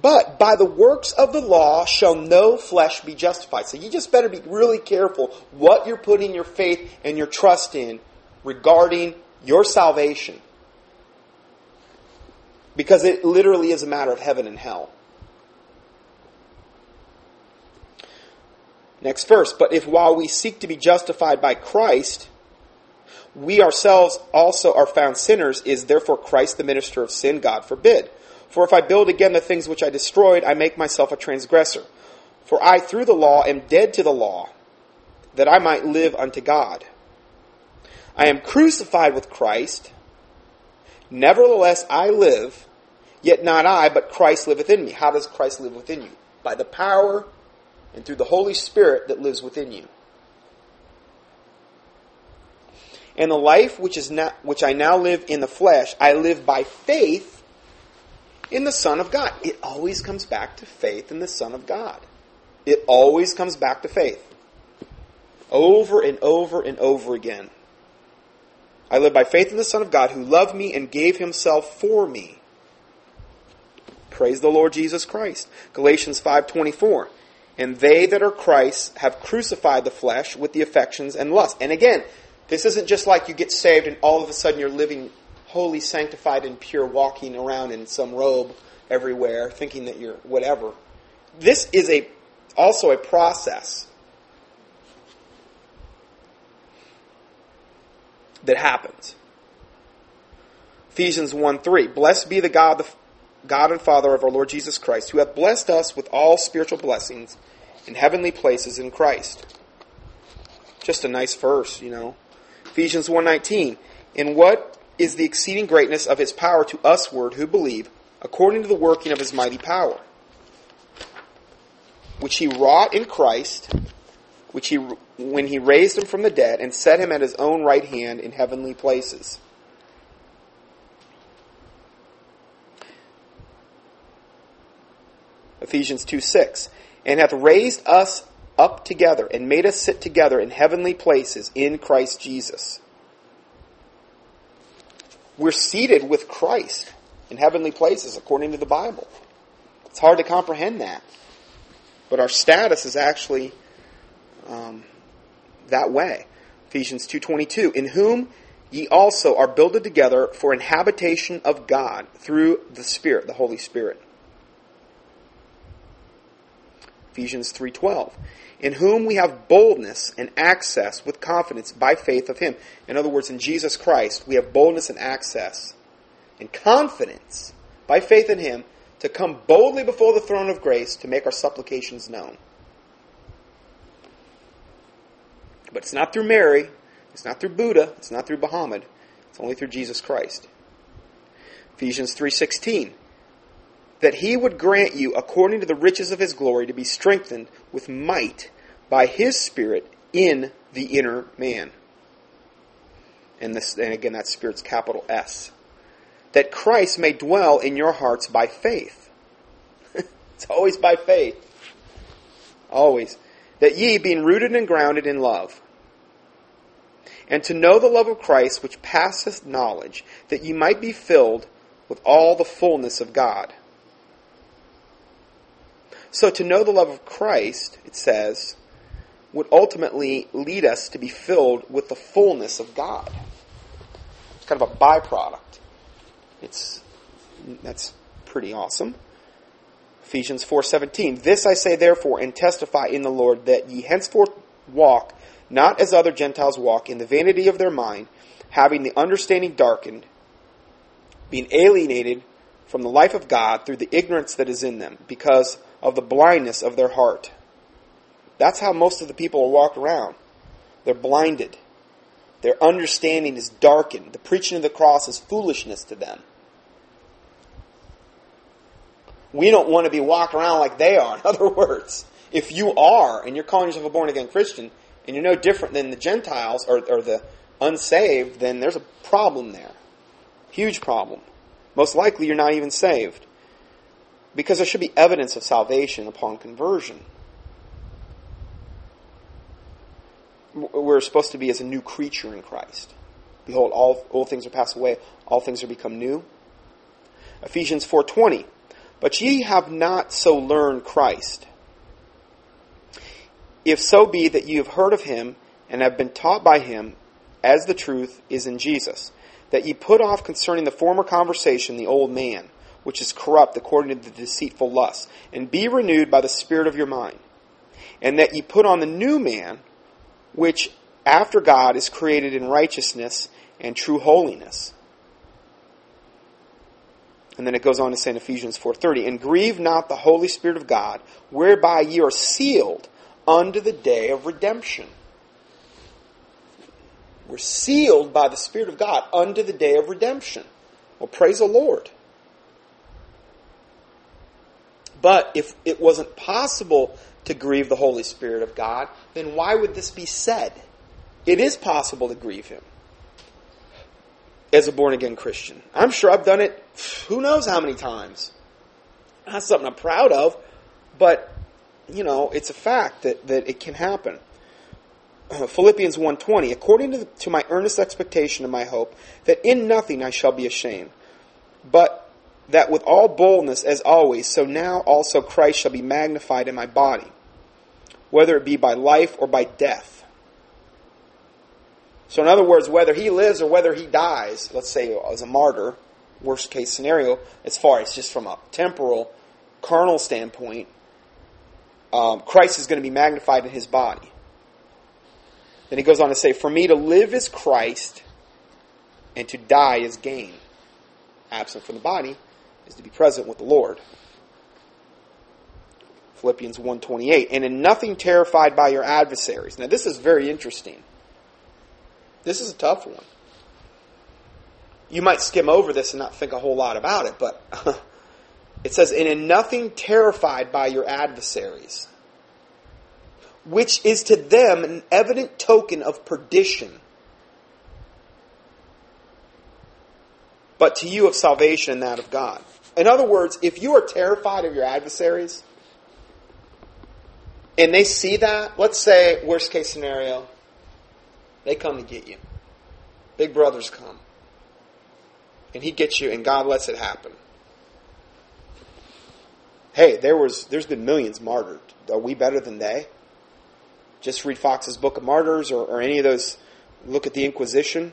But by the works of the law shall no flesh be justified. So you just better be really careful what you're putting your faith and your trust in regarding your salvation. Because it literally is a matter of heaven and hell. Next verse. But if while we seek to be justified by Christ, we ourselves also are found sinners, is therefore Christ the minister of sin? God forbid. For if I build again the things which I destroyed, I make myself a transgressor. For I, through the law, am dead to the law, that I might live unto God. I am crucified with Christ. Nevertheless, I live, yet not I, but Christ liveth in me. How does Christ live within you? By the power and through the Holy Spirit that lives within you. And the life which is which I now live in the flesh, I live by faith in the Son of God. It always comes back to faith in the Son of God. It always comes back to faith. Over and over and over again. I live by faith in the Son of God who loved me and gave himself for me. Praise the Lord Jesus Christ. Galatians 5:24. And they that are Christ have crucified the flesh with the affections and lusts. And again, this isn't just like you get saved and all of a sudden you're living holy, sanctified, and pure, walking around in some robe everywhere, thinking that you're whatever. This is a also a process. that happens. Ephesians 1 3. Blessed be the God, the God and Father of our Lord Jesus Christ, who hath blessed us with all spiritual blessings in heavenly places in Christ. Just a nice verse, you know. Ephesians 1:19. In what is the exceeding greatness of his power to usward who believe, according to the working of his mighty power, which he wrought in Christ, which he when he raised him from the dead and set him at his own right hand in heavenly places. Ephesians 2 6. And hath raised us up together and made us sit together in heavenly places in Christ Jesus. We're seated with Christ in heavenly places according to the Bible. It's hard to comprehend that. But our status is actually um, that way. Ephesians 2.22, In whom ye also are builded together for an habitation of God through the Spirit, the Holy Spirit. Ephesians 3:12, in whom we have boldness and access with confidence by faith of him. In other words, in Jesus Christ, we have boldness and access and confidence by faith in him to come boldly before the throne of grace to make our supplications known. But it's not through Mary, it's not through Buddha, it's not through Muhammad. It's only through Jesus Christ. Ephesians 3:16 that he would grant you, according to the riches of his glory, to be strengthened with might by his Spirit in the inner man. And, this, and again, that Spirit's capital S. That Christ may dwell in your hearts by faith. it's always by faith. Always. That ye, being rooted and grounded in love, and to know the love of Christ which passeth knowledge, that ye might be filled with all the fullness of God. So to know the love of Christ, it says, would ultimately lead us to be filled with the fullness of God. It's kind of a byproduct. It's that's pretty awesome. Ephesians 4:17 This I say therefore and testify in the Lord that ye henceforth walk not as other Gentiles walk in the vanity of their mind, having the understanding darkened, being alienated from the life of God through the ignorance that is in them, because of the blindness of their heart. That's how most of the people walk around. They're blinded. Their understanding is darkened. The preaching of the cross is foolishness to them. We don't want to be walking around like they are. In other words, if you are and you're calling yourself a born again Christian and you're no different than the Gentiles or, or the unsaved, then there's a problem there. Huge problem. Most likely you're not even saved because there should be evidence of salvation upon conversion. We're supposed to be as a new creature in Christ. Behold, all old things are passed away; all things are become new. Ephesians four twenty. But ye have not so learned Christ. If so be that ye have heard of him and have been taught by him, as the truth is in Jesus, that ye put off concerning the former conversation the old man which is corrupt according to the deceitful lust, and be renewed by the Spirit of your mind. And that ye put on the new man, which after God is created in righteousness and true holiness. And then it goes on to say in Ephesians 4:30, "And grieve not the Holy Spirit of God, whereby ye are sealed unto the day of redemption." We're sealed by the Spirit of God unto the day of redemption. Well, praise the Lord. But if it wasn't possible to grieve the Holy Spirit of God, then why would this be said? It is possible to grieve Him as a born again Christian. I'm sure I've done it who knows how many times. Not something I'm proud of, but you know, it's a fact that, that it can happen. Philippians 1.20, according to, the, to my earnest expectation and my hope, that in nothing I shall be ashamed, but that with all boldness as always, so now also Christ shall be magnified in my body, whether it be by life or by death. So, in other words, whether he lives or whether he dies, let's say as a martyr, worst case scenario, as far as just from a temporal, carnal standpoint, um, Christ is going to be magnified in his body. Then he goes on to say, For me to live is Christ, and to die is gain. Absent from the body is to be present with the Lord. Philippians 1:28 and in nothing terrified by your adversaries. Now this is very interesting. This is a tough one. You might skim over this and not think a whole lot about it, but it says and in nothing terrified by your adversaries, which is to them an evident token of perdition. But to you of salvation and that of God. In other words, if you are terrified of your adversaries, and they see that, let's say, worst case scenario, they come to get you. Big brothers come. And he gets you, and God lets it happen. Hey, there was there's been millions martyred. Are we better than they? Just read Fox's Book of Martyrs or, or any of those. Look at the Inquisition.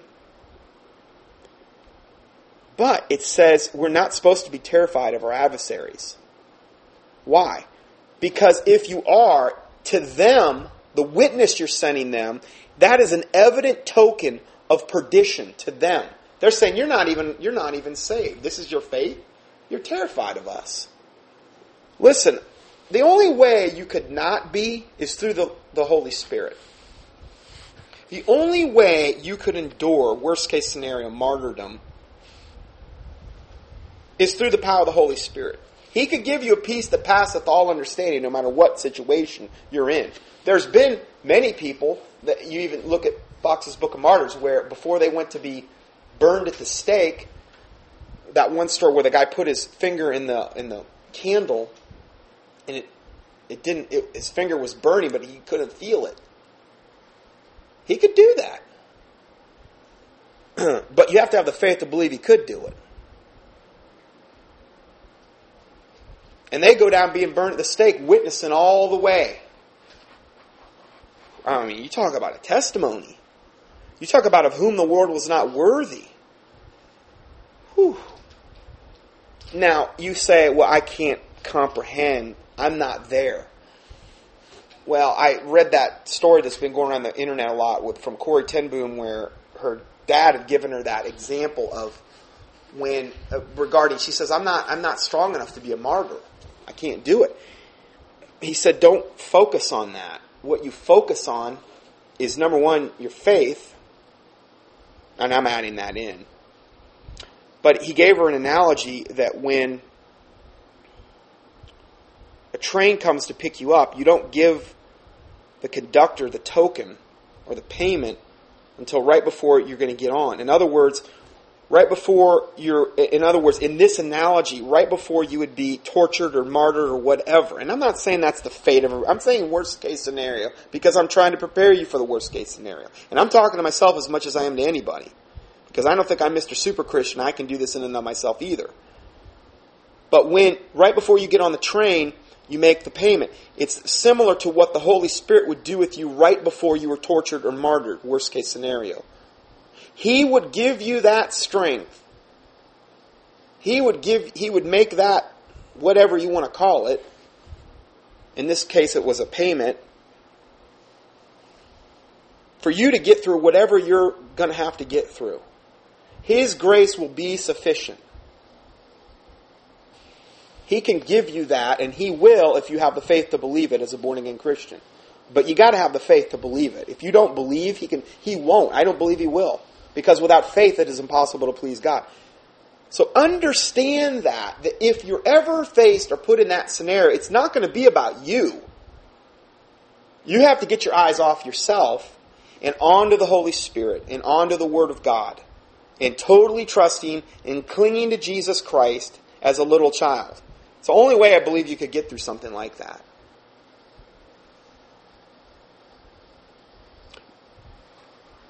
But it says we're not supposed to be terrified of our adversaries. Why? Because if you are, to them, the witness you're sending them, that is an evident token of perdition to them. They're saying you're not even you're not even saved. This is your faith. You're terrified of us. Listen, the only way you could not be is through the, the Holy Spirit. The only way you could endure, worst case scenario, martyrdom, is through the power of the Holy Spirit. He could give you a peace that passeth all understanding no matter what situation you're in. There's been many people that you even look at Fox's Book of Martyrs where before they went to be burned at the stake, that one story where the guy put his finger in the in the candle and it it didn't it, his finger was burning but he couldn't feel it. He could do that. but you have to have the faith to believe he could do it. And they go down being burned at the stake, witnessing all the way. I mean, you talk about a testimony. You talk about of whom the world was not worthy. Whew. Now, you say, well, I can't comprehend. I'm not there. Well, I read that story that's been going around the internet a lot with, from Corrie ten Boom where her dad had given her that example of when uh, regarding she says I'm not I'm not strong enough to be a martyr. I can't do it. He said, don't focus on that. What you focus on is number one, your faith, and I'm adding that in. But he gave her an analogy that when a train comes to pick you up, you don't give the conductor the token or the payment until right before you're going to get on. In other words, right before you're, in other words, in this analogy, right before you would be tortured or martyred or whatever. And I'm not saying that's the fate of. I'm saying worst case scenario because I'm trying to prepare you for the worst case scenario. And I'm talking to myself as much as I am to anybody. Because I don't think I'm Mr. Super Christian. I can do this in and of myself either. But when, right before you get on the train, you make the payment. It's similar to what the Holy Spirit would do with you right before you were tortured or martyred, worst case scenario. He would give you that strength. He would give, he would make that whatever you want to call it. In this case, it was a payment for you to get through whatever you're going to have to get through. His grace will be sufficient. He can give you that, and He will if you have the faith to believe it as a born again Christian. But you got to have the faith to believe it. If you don't believe, He can. He won't. I don't believe He will. Because without faith, it is impossible to please God. So understand that, that if you're ever faced or put in that scenario, it's not going to be about you. You have to get your eyes off yourself and onto the Holy Spirit and onto the Word of God and totally trusting and clinging to Jesus Christ as a little child. It's the only way I believe you could get through something like that.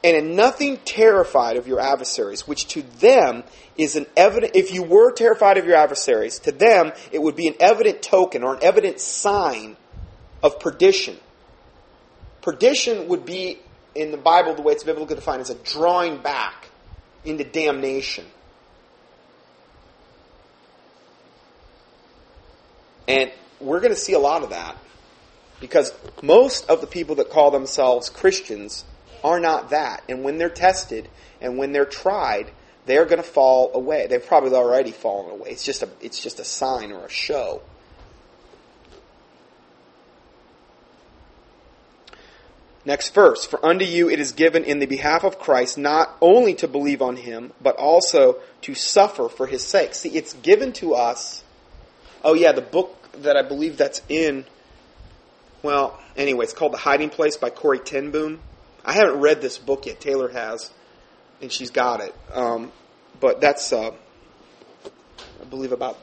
And in nothing terrified of your adversaries, which to them is an evident, if you were terrified of your adversaries, to them it would be an evident token or an evident sign of perdition. Perdition would be, in the Bible, the way it's biblically defined, is a drawing back into damnation. And we're going to see a lot of that because most of the people that call themselves Christians are not that. And when they're tested and when they're tried, they're going to fall away. They've probably already fallen away. It's just a it's just a sign or a show. Next verse, for unto you it is given in the behalf of Christ not only to believe on him, but also to suffer for his sake. See, it's given to us. Oh yeah, the book that I believe that's in well, anyway, it's called The Hiding Place by Corrie ten Boom. I haven't read this book yet. Taylor has, and she's got it. Um, but that's, uh, I believe, about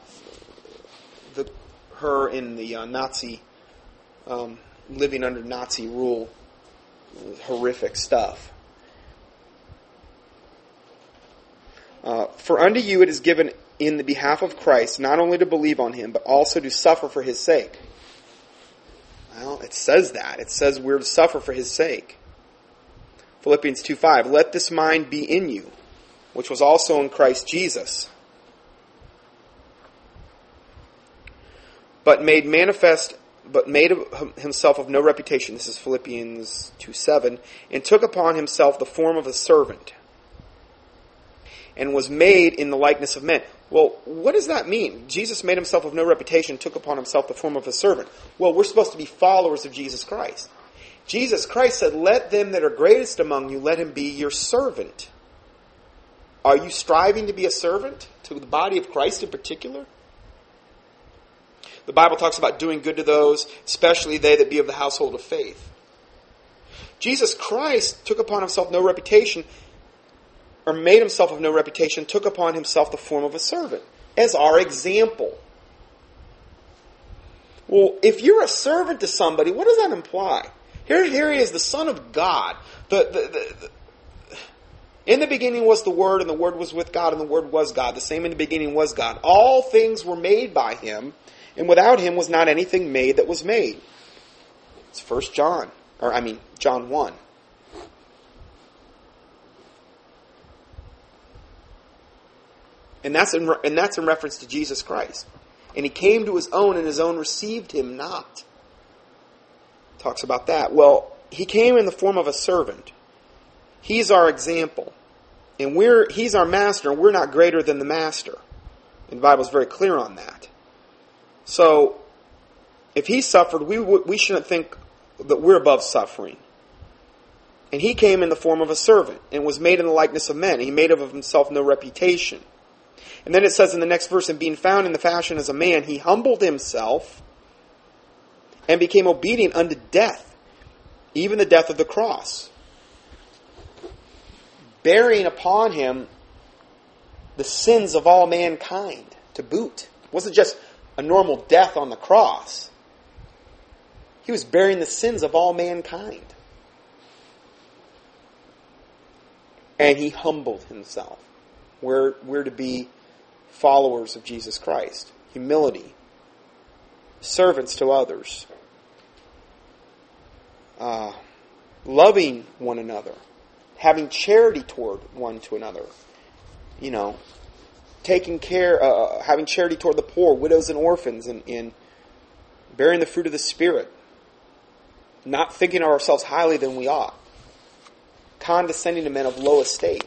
the her in the uh, Nazi, um, living under Nazi rule. Horrific stuff. Uh, for unto you it is given in the behalf of Christ not only to believe on him, but also to suffer for his sake. Well, it says that. It says we're to suffer for his sake. Philippians 2 5. Let this mind be in you, which was also in Christ Jesus. But made manifest, but made himself of no reputation. This is Philippians 2 7. And took upon himself the form of a servant. And was made in the likeness of men. Well, what does that mean? Jesus made himself of no reputation, took upon himself the form of a servant. Well, we're supposed to be followers of Jesus Christ. Jesus Christ said, Let them that are greatest among you, let him be your servant. Are you striving to be a servant to the body of Christ in particular? The Bible talks about doing good to those, especially they that be of the household of faith. Jesus Christ took upon himself no reputation, or made himself of no reputation, took upon himself the form of a servant as our example. Well, if you're a servant to somebody, what does that imply? Here, here he is, the Son of God. The, the, the, in the beginning was the Word, and the Word was with God, and the Word was God. The same in the beginning was God. All things were made by Him, and without Him was not anything made that was made. It's First John, or I mean John one. And that's in, and that's in reference to Jesus Christ. And he came to his own, and his own received him not talks about that. Well, he came in the form of a servant. He's our example. And we're, he's our master, and we're not greater than the master. And the Bible's very clear on that. So, if he suffered, we, we shouldn't think that we're above suffering. And he came in the form of a servant and was made in the likeness of men. He made of himself no reputation. And then it says in the next verse, and being found in the fashion as a man, he humbled himself and became obedient unto death, even the death of the cross. Bearing upon him the sins of all mankind to boot. It wasn't just a normal death on the cross. He was bearing the sins of all mankind. And he humbled himself. We're, we're to be followers of Jesus Christ. Humility. Servants to others uh, loving one another, having charity toward one to another, you know, taking care, uh, uh, having charity toward the poor, widows and orphans, and, and bearing the fruit of the Spirit, not thinking of ourselves highly than we ought, condescending to men of low estate.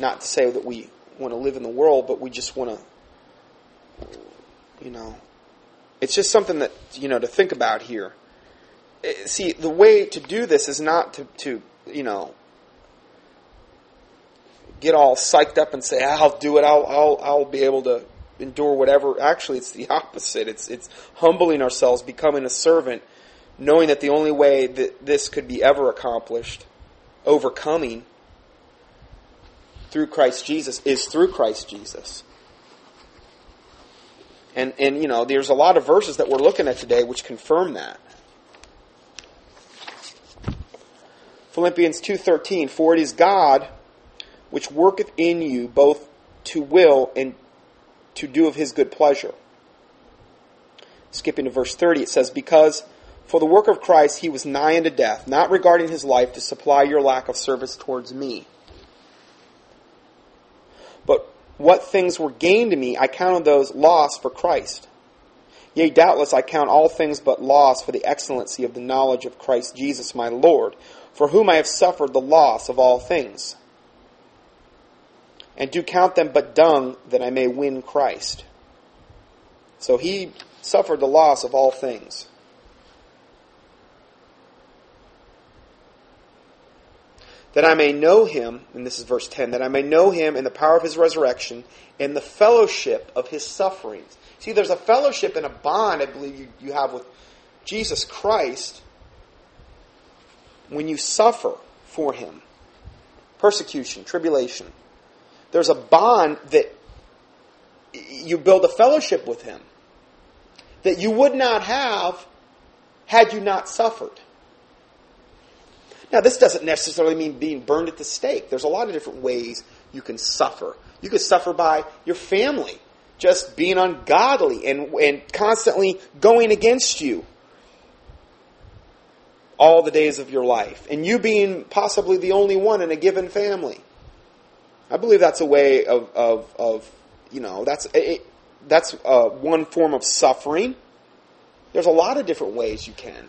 Not to say that we want to live in the world, but we just want to, you know, it's just something that, you know, to think about here. Eh, see, the way to do this is not to, to you know, get all psyched up and say, "I'll do it. I'll, I'll, I'll be able to endure whatever." Actually, it's the opposite. It's, it's humbling ourselves, becoming a servant, knowing that the only way that this could be ever accomplished, overcoming through Christ Jesus, is through Christ Jesus. And, and you know, there's a lot of verses that we're looking at today which confirm that. Philippians 2:13 For it is God which worketh in you both to will and to do of his good pleasure. Skipping to verse 30 it says because for the work of Christ he was nigh unto death not regarding his life to supply your lack of service towards me. But what things were gained to me I counted those lost for Christ. Yea, doubtless I count all things but loss for the excellency of the knowledge of Christ Jesus my Lord, for whom I have suffered the loss of all things, and do count them but dung that I may win Christ. So he suffered the loss of all things. That I may know him, and this is verse 10, that I may know him in the power of his resurrection and the fellowship of his sufferings. See, there's a fellowship and a bond, I believe, you, you have with Jesus Christ when you suffer for him persecution, tribulation. There's a bond that you build a fellowship with him that you would not have had you not suffered. Now, this doesn't necessarily mean being burned at the stake. There's a lot of different ways you can suffer. You could suffer by your family just being ungodly and, and constantly going against you all the days of your life, and you being possibly the only one in a given family. I believe that's a way of, of, of you know, that's, it, that's uh, one form of suffering. There's a lot of different ways you can.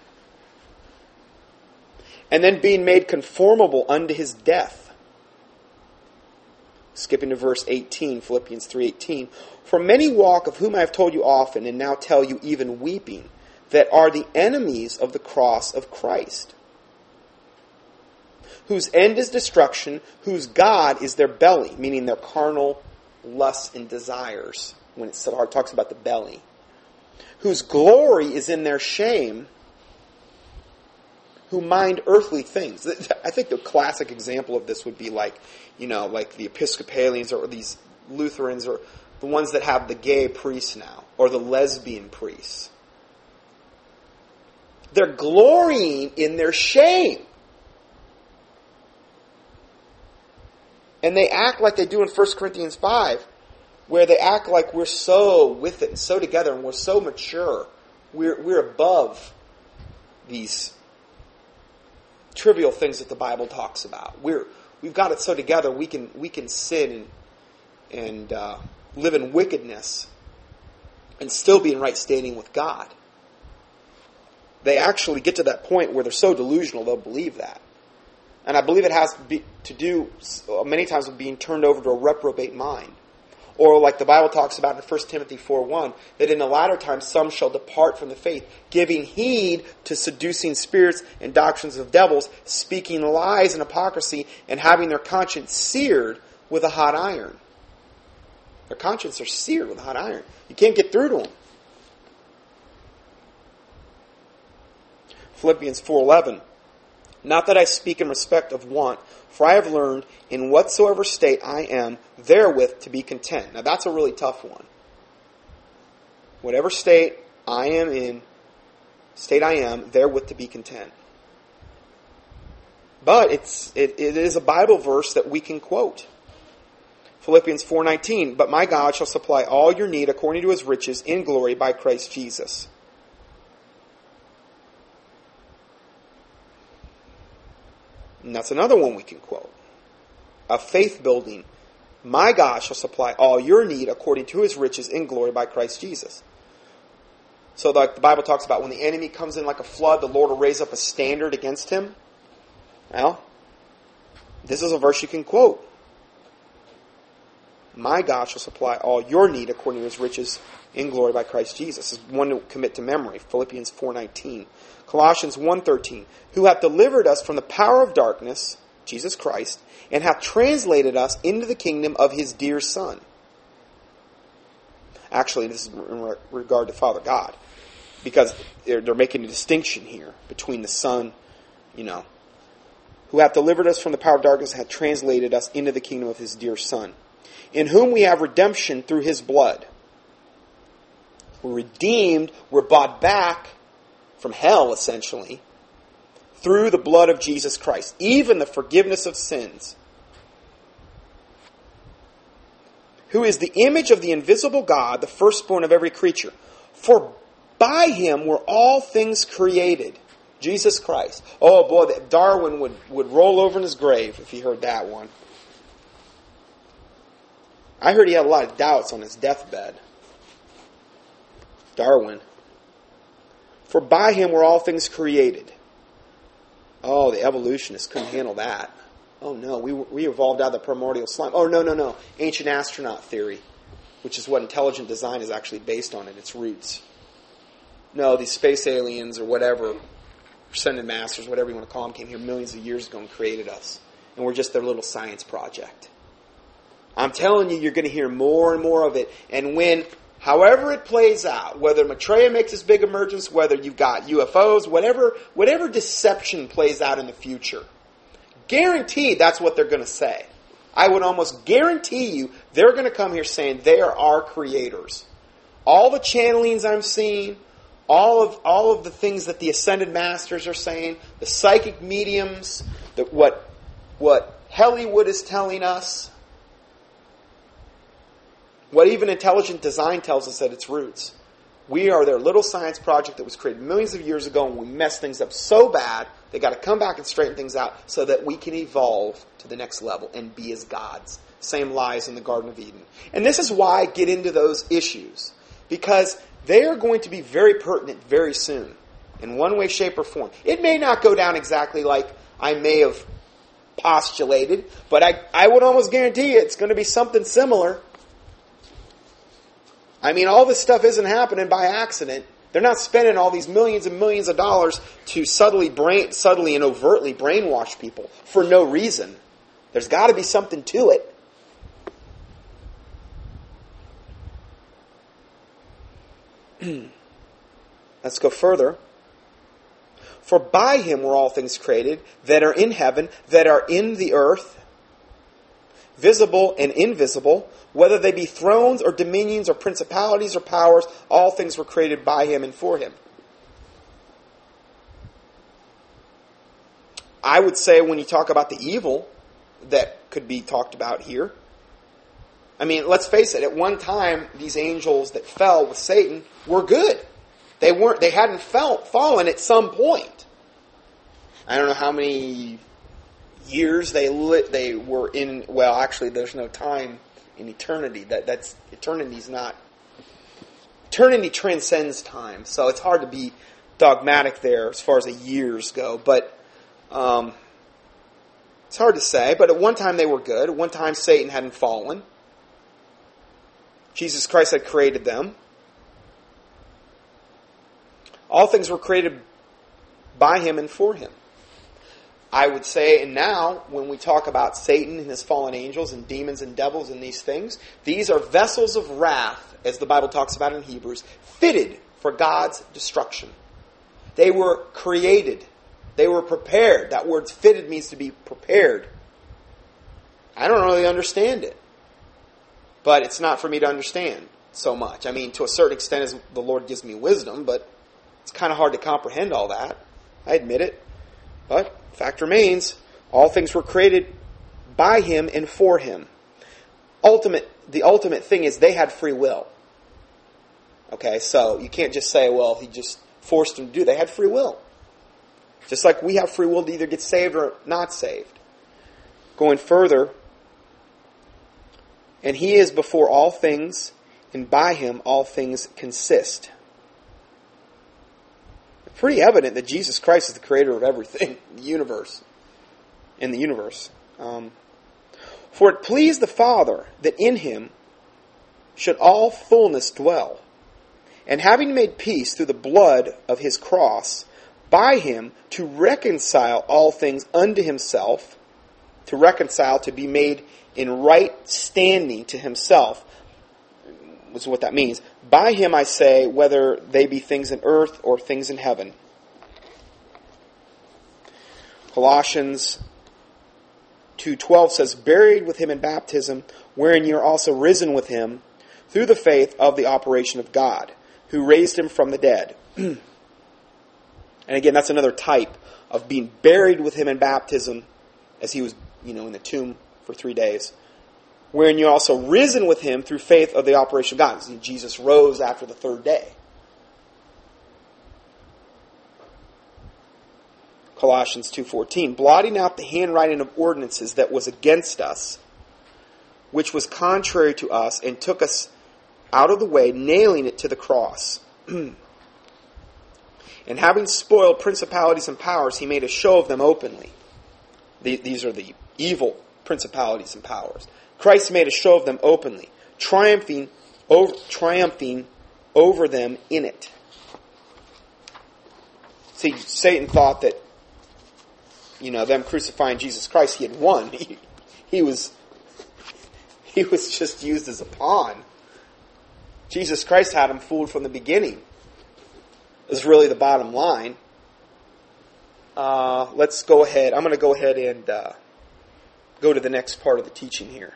And then being made conformable unto his death. Skipping to verse 18, Philippians 3:18. For many walk of whom I have told you often and now tell you even weeping that are the enemies of the cross of Christ, whose end is destruction, whose God is their belly, meaning their carnal lusts and desires, when it talks about the belly, whose glory is in their shame, who mind earthly things. I think the classic example of this would be like, you know, like the Episcopalians or these Lutherans or the ones that have the gay priests now, or the lesbian priests. They're glorying in their shame. And they act like they do in 1 Corinthians 5, where they act like we're so with it and so together and we're so mature. We're, we're above these trivial things that the Bible talks about. We're, we've got it so together we can, we can sin and, and uh, live in wickedness and still be in right standing with God they actually get to that point where they're so delusional they'll believe that. And I believe it has to, be, to do uh, many times with being turned over to a reprobate mind. Or like the Bible talks about in 1 Timothy 4.1, that in the latter times some shall depart from the faith, giving heed to seducing spirits and doctrines of devils, speaking lies and hypocrisy, and having their conscience seared with a hot iron. Their conscience are seared with a hot iron. You can't get through to them. Philippians 4:11. Not that I speak in respect of want, for I have learned in whatsoever state I am therewith to be content. Now that's a really tough one. Whatever state I am in, state I am, therewith to be content. But it's it, it is a Bible verse that we can quote. Philippians 4:19, but my God shall supply all your need according to his riches in glory by Christ Jesus. And that's another one we can quote. A faith building. My God shall supply all your need according to his riches in glory by Christ Jesus. So, like the Bible talks about, when the enemy comes in like a flood, the Lord will raise up a standard against him. Well, this is a verse you can quote. My God shall supply all your need according to his riches in glory by Christ Jesus. This is one to commit to memory. Philippians 4.19. Colossians 1.13. Who hath delivered us from the power of darkness, Jesus Christ, and hath translated us into the kingdom of his dear Son. Actually, this is in regard to Father God. Because they're, they're making a distinction here between the Son, you know, who hath delivered us from the power of darkness hath translated us into the kingdom of his dear Son in whom we have redemption through his blood. We're redeemed, we're bought back from hell, essentially, through the blood of Jesus Christ, even the forgiveness of sins. Who is the image of the invisible God, the firstborn of every creature. For by him were all things created. Jesus Christ. Oh boy, Darwin would, would roll over in his grave if he heard that one. I heard he had a lot of doubts on his deathbed. Darwin. For by him were all things created. Oh, the evolutionists couldn't handle that. Oh no, we, we evolved out of the primordial slime. Oh no, no, no. Ancient astronaut theory, which is what intelligent design is actually based on in its roots. No, these space aliens or whatever, ascended masters, whatever you want to call them, came here millions of years ago and created us. And we're just their little science project. I'm telling you, you're going to hear more and more of it. And when, however it plays out, whether Maitreya makes this big emergence, whether you've got UFOs, whatever, whatever deception plays out in the future, guaranteed that's what they're going to say. I would almost guarantee you they're going to come here saying they are our creators. All the channelings I'm seeing, all of all of the things that the ascended masters are saying, the psychic mediums, the, what what Hollywood is telling us, what even intelligent design tells us at its roots. We are their little science project that was created millions of years ago, and we messed things up so bad they got to come back and straighten things out so that we can evolve to the next level and be as gods. Same lies in the Garden of Eden. And this is why I get into those issues because they are going to be very pertinent very soon in one way, shape, or form. It may not go down exactly like I may have postulated, but I, I would almost guarantee it's going to be something similar. I mean, all this stuff isn't happening by accident. They're not spending all these millions and millions of dollars to subtly brain, subtly and overtly brainwash people for no reason. There's got to be something to it. Let's go further. For by him were all things created that are in heaven, that are in the earth, visible and invisible, whether they be thrones or dominions or principalities or powers, all things were created by him and for him. I would say when you talk about the evil that could be talked about here, I mean, let's face it, at one time, these angels that fell with Satan were good. They weren't, they hadn't felt, fallen at some point. I don't know how many years they they were in, well, actually, there's no time in eternity. That, that's, eternity's not, eternity transcends time. So it's hard to be dogmatic there as far as the years go, but, um, it's hard to say, but at one time they were good. At one time Satan hadn't fallen. Jesus Christ had created them. All things were created by him and for him. I would say, and now when we talk about Satan and his fallen angels and demons and devils and these things, these are vessels of wrath, as the Bible talks about in Hebrews, fitted for God's destruction. They were created. They were prepared. That word fitted means to be prepared. I don't really understand it. But it's not for me to understand so much. I mean, to a certain extent, as the Lord gives me wisdom, but it's kind of hard to comprehend all that. I admit it. But fact remains, all things were created by Him and for Him. Ultimate, the ultimate thing is they had free will. Okay, so you can't just say, well, He just forced them to do. They had free will. Just like we have free will to either get saved or not saved. Going further, and he is before all things, and by him all things consist. Pretty evident that Jesus Christ is the creator of everything, the universe, in the universe. Um, For it pleased the Father that in him should all fullness dwell, and having made peace through the blood of his cross, by him to reconcile all things unto himself, to reconcile, to be made in right standing to himself, is what that means. By him I say, whether they be things in earth or things in heaven. Colossians 2.12 says, Buried with him in baptism, wherein you are also risen with him through the faith of the operation of God, who raised him from the dead. and again, that's another type of being buried with him in baptism as he was, you know, in the tomb for three days, wherein you also risen with him through faith of the operation of God. See, Jesus rose after the third day. Colossians 2:14 blotting out the handwriting of ordinances that was against us which was contrary to us and took us out of the way nailing it to the cross and having spoiled principalities and powers he made a show of them openly these are the evil principalities and powers. Christ made a show of them openly, triumphing over, triumphing over them in it. See, Satan thought that, you know, them crucifying Jesus Christ, he had won. He, he was, he was just used as a pawn. Jesus Christ had him fooled from the beginning. Is really the bottom line. Uh, let's go ahead. I'm going to go ahead and uh, go to the next part of the teaching here.